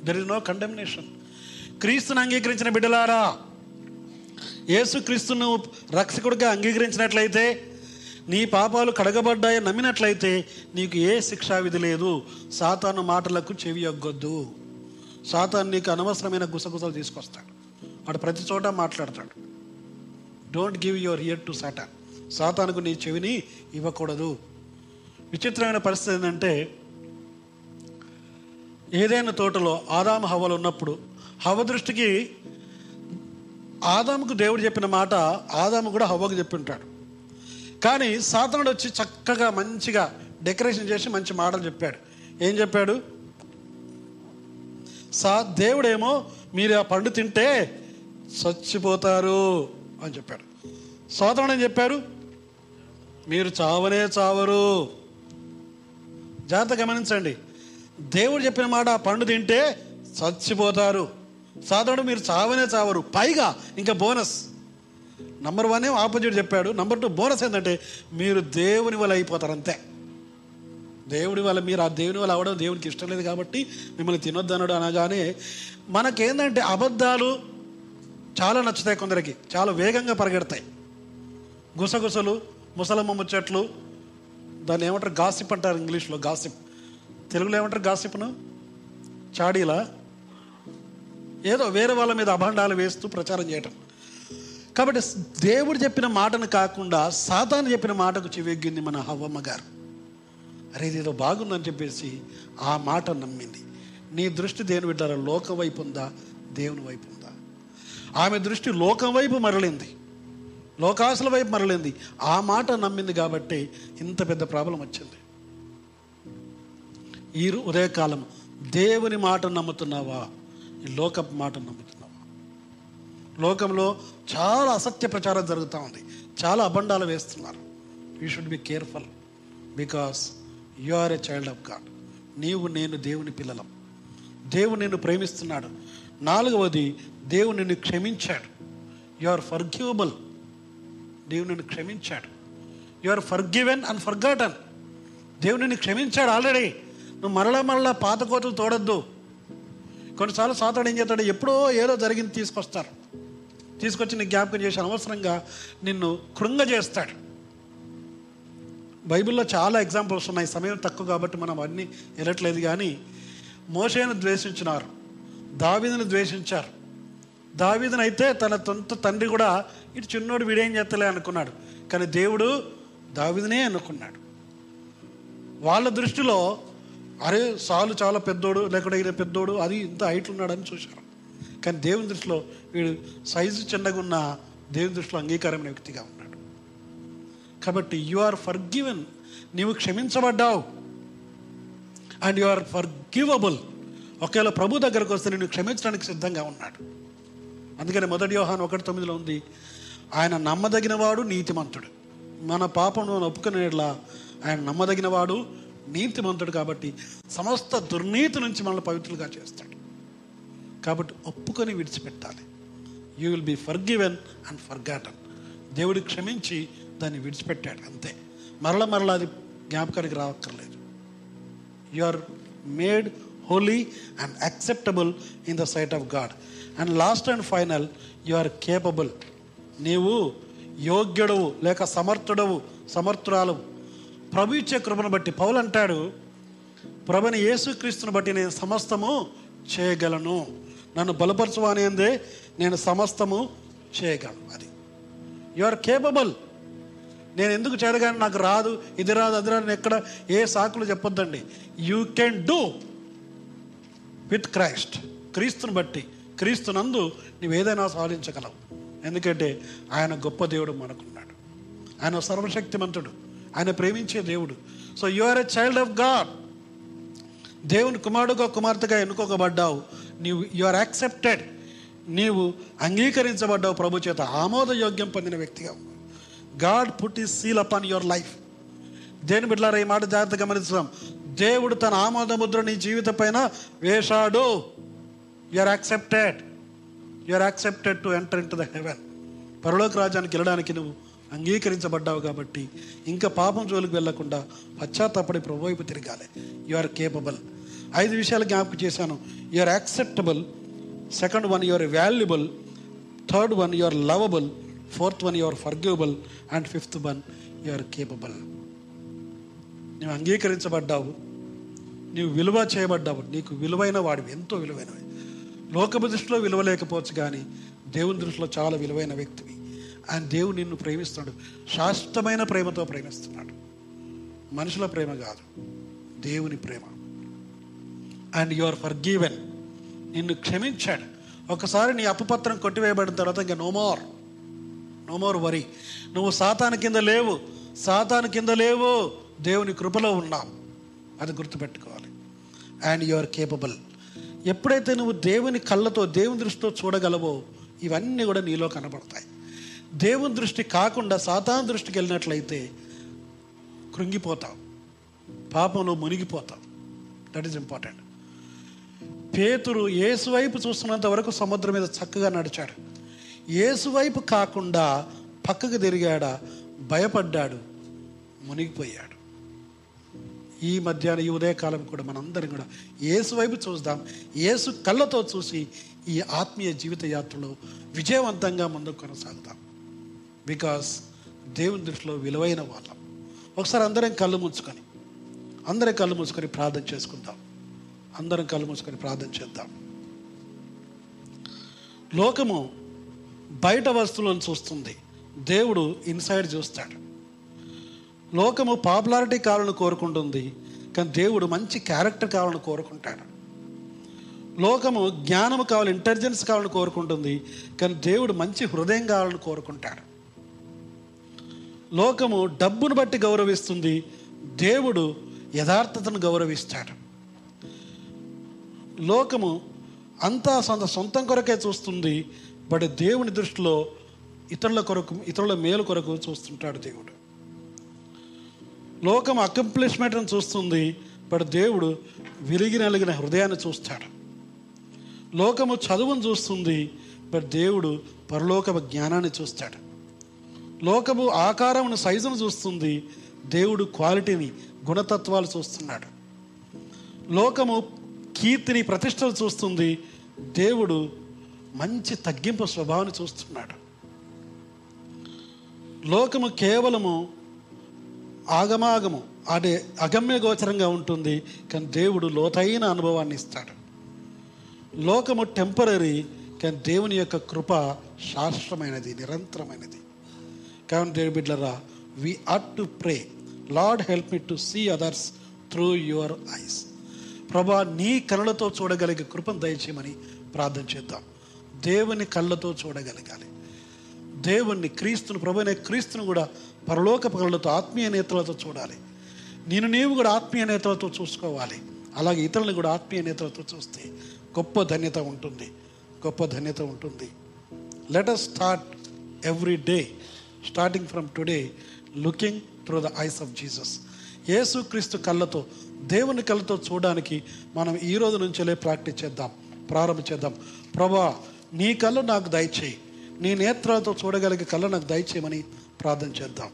there is no condemnation క్రీస్తుని అంగీకరించిన బిడ్డలారా యేసు క్రీస్తును రక్షకుడిగా అంగీకరించినట్లయితే నీ పాపాలు కడగబడ్డాయి నమ్మినట్లయితే నీకు ఏ శిక్షా విధి లేదు. సాతాను మాటలకు చెవి యొగ్గొద్దు సాతాను నీకు అనవసరమైన గుసగుసలు తీసుకొస్తాడు. వాడు ప్రతి చోట మాట్లాడతాడు. Don't give your ear to Satan సాతానుకు నీ చెవిని ఇవ్వకూడదు. విచిత్రమైన పరిస్థితి ఏంటంటే ఏదైనా తోటలో ఆదాము హవలు ఉన్నప్పుడు హవ దృష్టికి ఆదాముకు దేవుడు చెప్పిన మాట ఆదాము కూడా హవ్వకు చెప్పి ఉంటాడు. కానీ సాతానుడు వచ్చి చక్కగా మంచిగా డెకరేషన్ చేసి మంచి మాటలు చెప్పాడు. ఏం చెప్పాడు? సా దేవుడేమో మీరు ఆ పండు తింటే చచ్చిపోతారు. అని చెప్పాడు. సోదరుడు ఏం చెప్పారు? మీరు చావనే చావరు. జాగ్రత్త గమనించండి. దేవుడు చెప్పిన మాట ఆ పండు తింటే చచ్చిపోతారు. సాధారణ మీరు చావనే చావరు. పైగా ఇంకా బోనస్. నంబర్ వన్ ఏం ఆపోజిట్ చెప్పాడు. నంబర్ టూ బోనస్ ఏంటంటే మీరు దేవుని వల్ల అయిపోతారు అంతే. దేవుడి వల్ల మీరు ఆ దేవుని వల్ల అవడం దేవునికి ఇష్టం లేదు కాబట్టి మిమ్మల్ని తినొద్దనడు అనగానే మనకేందంటే అబద్ధాలు చాలా నచ్చుతాయి కొందరికి చాలా వేగంగా పరిగెడతాయి. గుసగుసలు ముసలమ్మ ముచ్చట్లు దాన్ని ఏమంటారు గాసిప్ అంటారు ఇంగ్లీష్లో గాసిప్. తెలుగులో ఏమంటారు గాసిప్ను? చాడీలా. ఏదో వేరే వాళ్ళ మీద అభండాలు వేస్తూ ప్రచారం చేయటం. కాబట్టి దేవుడు చెప్పిన మాటను కాకుండా సాతాను చెప్పిన మాటకు చెవెగ్గింది మన హవ్వమ్మ గారు. అరే ఇదేదో బాగుందని చెప్పేసి ఆ మాట నమ్మింది. నీ దృష్టి దేని బిడ్డారా లోక వైపు ఉందా దేవుని వైపు ఉందా? ఆమె దృష్టి లోకం వైపు మరలింది. లోకాసుల వైపు మరలింది. ఆ మాట నమ్మింది కాబట్టి ఇంత పెద్ద ప్రాబ్లం వచ్చింది. ఈ ఉదయకాలం దేవుని మాట నమ్ముతున్నావా? ఈ లోక మాట నమ్ముతున్నావా? లోకంలో చాలా అసత్య ప్రచారం జరుగుతూ ఉంది. చాలా అబండాలు వేస్తున్నారు. You should be careful because you are a child of God నీవు నేను దేవుని పిల్లలం. దేవుడు నిన్ను ప్రేమిస్తున్నాడు. నాలుగవది దేవుడు నిన్ను క్షమించాడు. యు ఆర్ ఫర్గ్యూబుల్ దేవుడు నిన్ను క్షమించాడు. You are forgiven and forgotten దేవుడు నిన్ను క్షమించాడు ఆల్రెడీ నువ్వు మరలా మరలా పాత కోతలు తోడద్దు. కొన్నిసార్లు సాతాడు ఏం చేస్తాడు? ఎప్పుడో ఏదో జరిగింది తీసుకొస్తారు. తీసుకొచ్చి నీ జ్ఞాపకం చేసి అనవసరంగా నిన్ను కృంగ చేస్తాడు. బైబిల్లో చాలా ఎగ్జాంపుల్స్ ఉన్నాయి. సమయం తక్కువ కాబట్టి మనం అన్నీ వెళ్ళట్లేదు కానీ మోసేను ద్వేషించినారు. దావీదును ద్వేషించారు. దావీదును అయితే తన సొంత తండ్రి కూడా ఇటు చిన్నోడు వీడేం చేస్తలే అనుకున్నాడు. కానీ దేవుడు దావీదునే అనుకున్నాడు. వాళ్ళ దృష్టిలో అరే సాలు చాలా పెద్దోడు లేకుంటే ఈయన పెద్దోడు అది ఇంత హైట్ ఉన్నాడని చూశారు. కానీ దేవుని దృష్టిలో వీడు సైజు చిన్నగా ఉన్న దేవుని దృష్టిలో అంగీకారమైన వ్యక్తిగా ఉన్నాడు. కాబట్టి యు ఆర్ ఫర్ గివెన్ నీవు క్షమించబడ్డావు. And you are forgivable ఒకవేళ ప్రభు దగ్గరకు వస్తే నేను క్షమించడానికి సిద్ధంగా ఉన్నాడు. అందుకని మొదటి యోహాన్ ఒకటి తొమ్మిదిలో ఉంది ఆయన నమ్మదగినవాడు నీతిమంతుడు. మన పాపం ఒప్పుకునేట్లా ఆయన నమ్మదగినవాడు నీతిమంతుడు కాబట్టి సమస్త దుర్నీతి నుంచి మనల్ని పవిత్రులుగా చేస్తాడు. కాబట్టి ఒప్పుకొని విడిచిపెట్టాలి. You will be forgiven and forgotten దేవుడు క్షమించి దాన్ని విడిచిపెట్టాడు అంతే. మరల మరల అది జ్ఞాపకానికి రావక్కర్లేదు. You are made holy and acceptable in the sight of God and last and final you are capable నీవు యోగ్యుడవు లేక సమర్థుడవు సమర్థురాలు ప్రభు ఇచ్చే కృపను బట్టి పౌలు అంటాడు ప్రభుని యేసుక్రీస్తుని బట్టి నేను సమస్తము చేయగలను. నన్ను బలపరచువాని నేను సమస్తము చేయగలను. అది. యు ఆర్ కేపబుల్ నేను ఎందుకు చేయగానే నాకు రాదు ఇది రాదు అది రాదు ఎక్కడ ఏ సాకులు చెప్పొద్దండి. You can do with Christ క్రీస్తుని బట్టి. క్రీస్తునందు నువ్వు ఏదైనా సాధించగలవు. ఎందుకంటే ఆయన గొప్ప దేవుడు మనకున్నాడు. ఆయన సర్వశక్తిమంతుడు. ఆయన ప్రేమించే దేవుడు. So you are a child of God దేవుని కుమారుడుగా కుమార్తెగా ఎన్నుకోబడ్డావు నీవు యు ఆర్ యాక్సెప్టెడ్ నీవు అంగీకరించబడ్డావు ప్రభు చేత. ఆమోదయోగ్యం పొందిన వ్యక్తిగా గాడ్ పుట్ ఈ సీల్ అపాన్ యువర్ లైఫ్ దేని బిడ్డలారా ఈ మాట జాగ్రత్తగా గమనిస్తున్నాం. దేవుడు తన ఆమోద ముద్ర నీ జీవిత పైన వేశాడు. You are accepted you are accepted to enter into the heaven పరలోక రాజ్యానికి వెళ్ళడానికి నువ్వు అంగీకరించబడ్డావు కాబట్టి ఇంకా పాపం జోలికి వెళ్ళకుండా పశ్చాత్తాపడి ప్రభు వైపు తిరగాలి. యు ఆర్ కేపబుల్ ఐదు విషయాలు జ్ఞాపకం చేశాను. You are acceptable second one you are valuable third one you are lovable fourth one you are forgivable and fifth one you are capable నువ్వు అంగీకరించబడ్డావు. నీవు విలువ చేయబడ్డావు. నీకు విలువైన వాడివి. ఎంతో విలువైనవి. లోకపు దృష్టిలో విలువ లేకపోవచ్చు కానీ దేవుని దృష్టిలో చాలా విలువైన వ్యక్తివి. ఆయన దేవుడు నిన్ను ప్రేమిస్తున్నాడు. శాశ్వతమైన ప్రేమతో ప్రేమిస్తున్నాడు. మనుషుల ప్రేమ కాదు దేవుని ప్రేమ. అండ్ యువర్ ఫర్ గివెన్ నిన్ను క్షమించాడు. ఒకసారి నీ అప్పుపత్రం కొట్టివేయబడిన తర్వాత ఇంకా నో మోర్. నో మోర్ వరి. నువ్వు సాతాను కింద లేవు. సాతాను కింద లేవు. దేవుని కృపలో ఉన్నావు. అది గుర్తుపెట్టుకోవాలి. And you are capable. ఎప్పుడైతే నువ్వు దేవుని కళ్ళతో దేవుని దృష్టితో చూడగలవో ఇవన్నీ కూడా నీలో కనబడతాయి. దేవుని దృష్టి కాకుండా సాతాను దృష్టికి వెళ్ళినట్లయితే కృంగిపోతావు. పాపంలో మునిగిపోతావు. దట్ ఈస్ ఇంపార్టెంట్ పేతురు ఏసువైపు చూస్తున్నంత వరకు సముద్రం మీద చక్కగా నడిచాడు. ఏసువైపు కాకుండా పక్కకు తిరిగాడా భయపడ్డాడు మునిగిపోయాడు. ఈ మధ్యాహ్నం ఈ ఉదయకాలం కూడా మనందరం కూడా యేసు వైపు చూద్దాం ఏసు కళ్ళతో చూసి ఈ ఆత్మీయ జీవిత యాత్రలో విజయవంతంగా ముందుకు కొనసాగుతాం. బికాస్ దేవుని దృష్టిలో విలువైన వాళ్ళం. ఒకసారి అందరం కళ్ళు ముంచుకొని అందరం కళ్ళు మూసుకొని ప్రార్థన చేసుకుందాం. అందరం కళ్ళు మూసుకొని ప్రార్థన చేద్దాం. లోకము బయట వస్తువులను చూస్తుంది. దేవుడు ఇన్సైడ్ చూస్తాడు. లోకము పాపులారిటీ కావాలని కోరుకుంటుంది కానీ దేవుడు మంచి క్యారెక్టర్ కావాలని కోరుకుంటాడు. లోకము జ్ఞానము కావాలి ఇంటెలిజెన్స్ కావాలని కోరుకుంటుంది కానీ దేవుడు మంచి హృదయం కావాలని కోరుకుంటాడు. లోకము డబ్బును బట్టి గౌరవిస్తుంది దేవుడు యథార్థతను గౌరవిస్తాడు. లోకము అంతా సొంత సొంతం కొరకే చూస్తుంది బట్ దేవుని దృష్టిలో ఇతరుల కొరకు ఇతరుల మేలు కొరకు చూస్తుంటాడు దేవుడు. లోకం అకంప్లిష్మెంట్ని చూస్తుంది బట్ దేవుడు విరిగి నలిగిన హృదయాన్ని చూస్తాడు. లోకము చదువును చూస్తుంది బట్ దేవుడు పరలోక జ్ఞానాన్ని చూస్తాడు. లోకము ఆకారమును సైజును చూస్తుంది దేవుడు క్వాలిటీని గుణతత్వాలు చూస్తున్నాడు. లోకము కీర్తిని ప్రతిష్టలు చూస్తుంది దేవుడు మంచి తగ్గింపు స్వభావాన్ని చూస్తున్నాడు. లోకము కేవలము ఆగమాగము. అదే అగమ్య గోచరంగా ఉంటుంది. కానీ దేవుడు లోతైన అనుభవాన్ని ఇస్తాడు. లోకము టెంపరీ కానీ దేవుని యొక్క కృప శాశ్వతమైనది నిరంతరమైనది. కానీ దేవ్ బిడ్లరా we ought to pray Lord help me to see others through your eyes ప్రభా నీ కళ్ళతో చూడగలిగే కృపను దయచేయమని ప్రార్థన చేద్దాం. దేవుని కళ్ళతో చూడగలగాలి. దేవుణ్ణి క్రీస్తును ప్రభునే క్రీస్తును కూడా పరలోక కళ్ళతో ఆత్మీయ నేతలతో చూడాలి. నేను నీవు కూడా ఆత్మీయ నేతలతో చూసుకోవాలి. అలాగే ఇతరులను కూడా ఆత్మీయ నేతలతో చూస్తే గొప్ప ధన్యత ఉంటుంది. గొప్ప ధన్యత ఉంటుంది. Let us start every day starting from today looking through the eyes of Jesus యేసు క్రీస్తు కళ్ళతో దేవుని కళ్ళతో చూడడానికి మనం ఈ రోజు నుంచేలే ప్రాక్టీస్ చేద్దాం ప్రారంభం చేద్దాం. ప్రభా నీ కళ్ళు నాకు దయచేయి. నీ నేత్రాలతో చూడగలిగే కళ్ళు నాకు దయచేయమని ప్రార్థన చేద్దాం.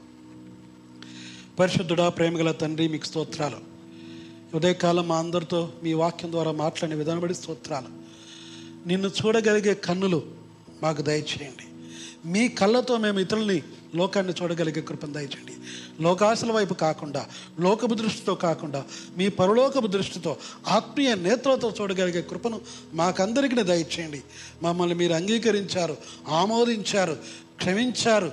పరిశుద్ధుడా ప్రేమగల తండ్రి మీకు స్తోత్రాలు. ఉదయకాలం మా అందరితో మీ వాక్యం ద్వారా మాట్లాడిన విధానం బట్టి స్తోత్రాలు. నిన్ను చూడగలిగే కన్నులు మాకు దయచేయండి. మీ కళ్ళతో మేము ఇతరుల్ని లోకాన్ని చూడగలిగే కృపను దయచేయండి. లోకాశల వైపు కాకుండా లోకపు దృష్టితో కాకుండా మీ పరలోకపు దృష్టితో ఆత్మీయ నేత్రలతో చూడగలిగే కృపను మాకందరికీ దయచేయండి. మమ్మల్ని మీరు అంగీకరించారు ఆమోదించారు క్షమించారు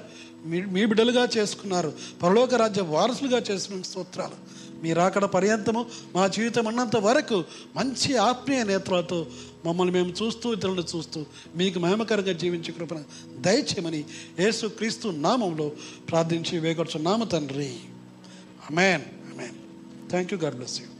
మీ మీ బిడ్డలుగా చేసుకున్నారు. పరలోక రాజ్య వారసులుగా చేసుకున్న స్తోత్రాలు. మీరు అక్కడ పర్యంతము మా జీవితం ఉన్నంత వరకు మంచి ఆత్మీయ నేత్రాలతో మమ్మల్ని మేము చూస్తూ ఇతరులను చూస్తూ మీకు మహిమకరంగా జీవించే కృపణ దయచేయమని యేసు క్రీస్తు నామంలో ప్రార్థించి వేగొచ్చు నామ తండ్రి. Amen amen thank you God bless you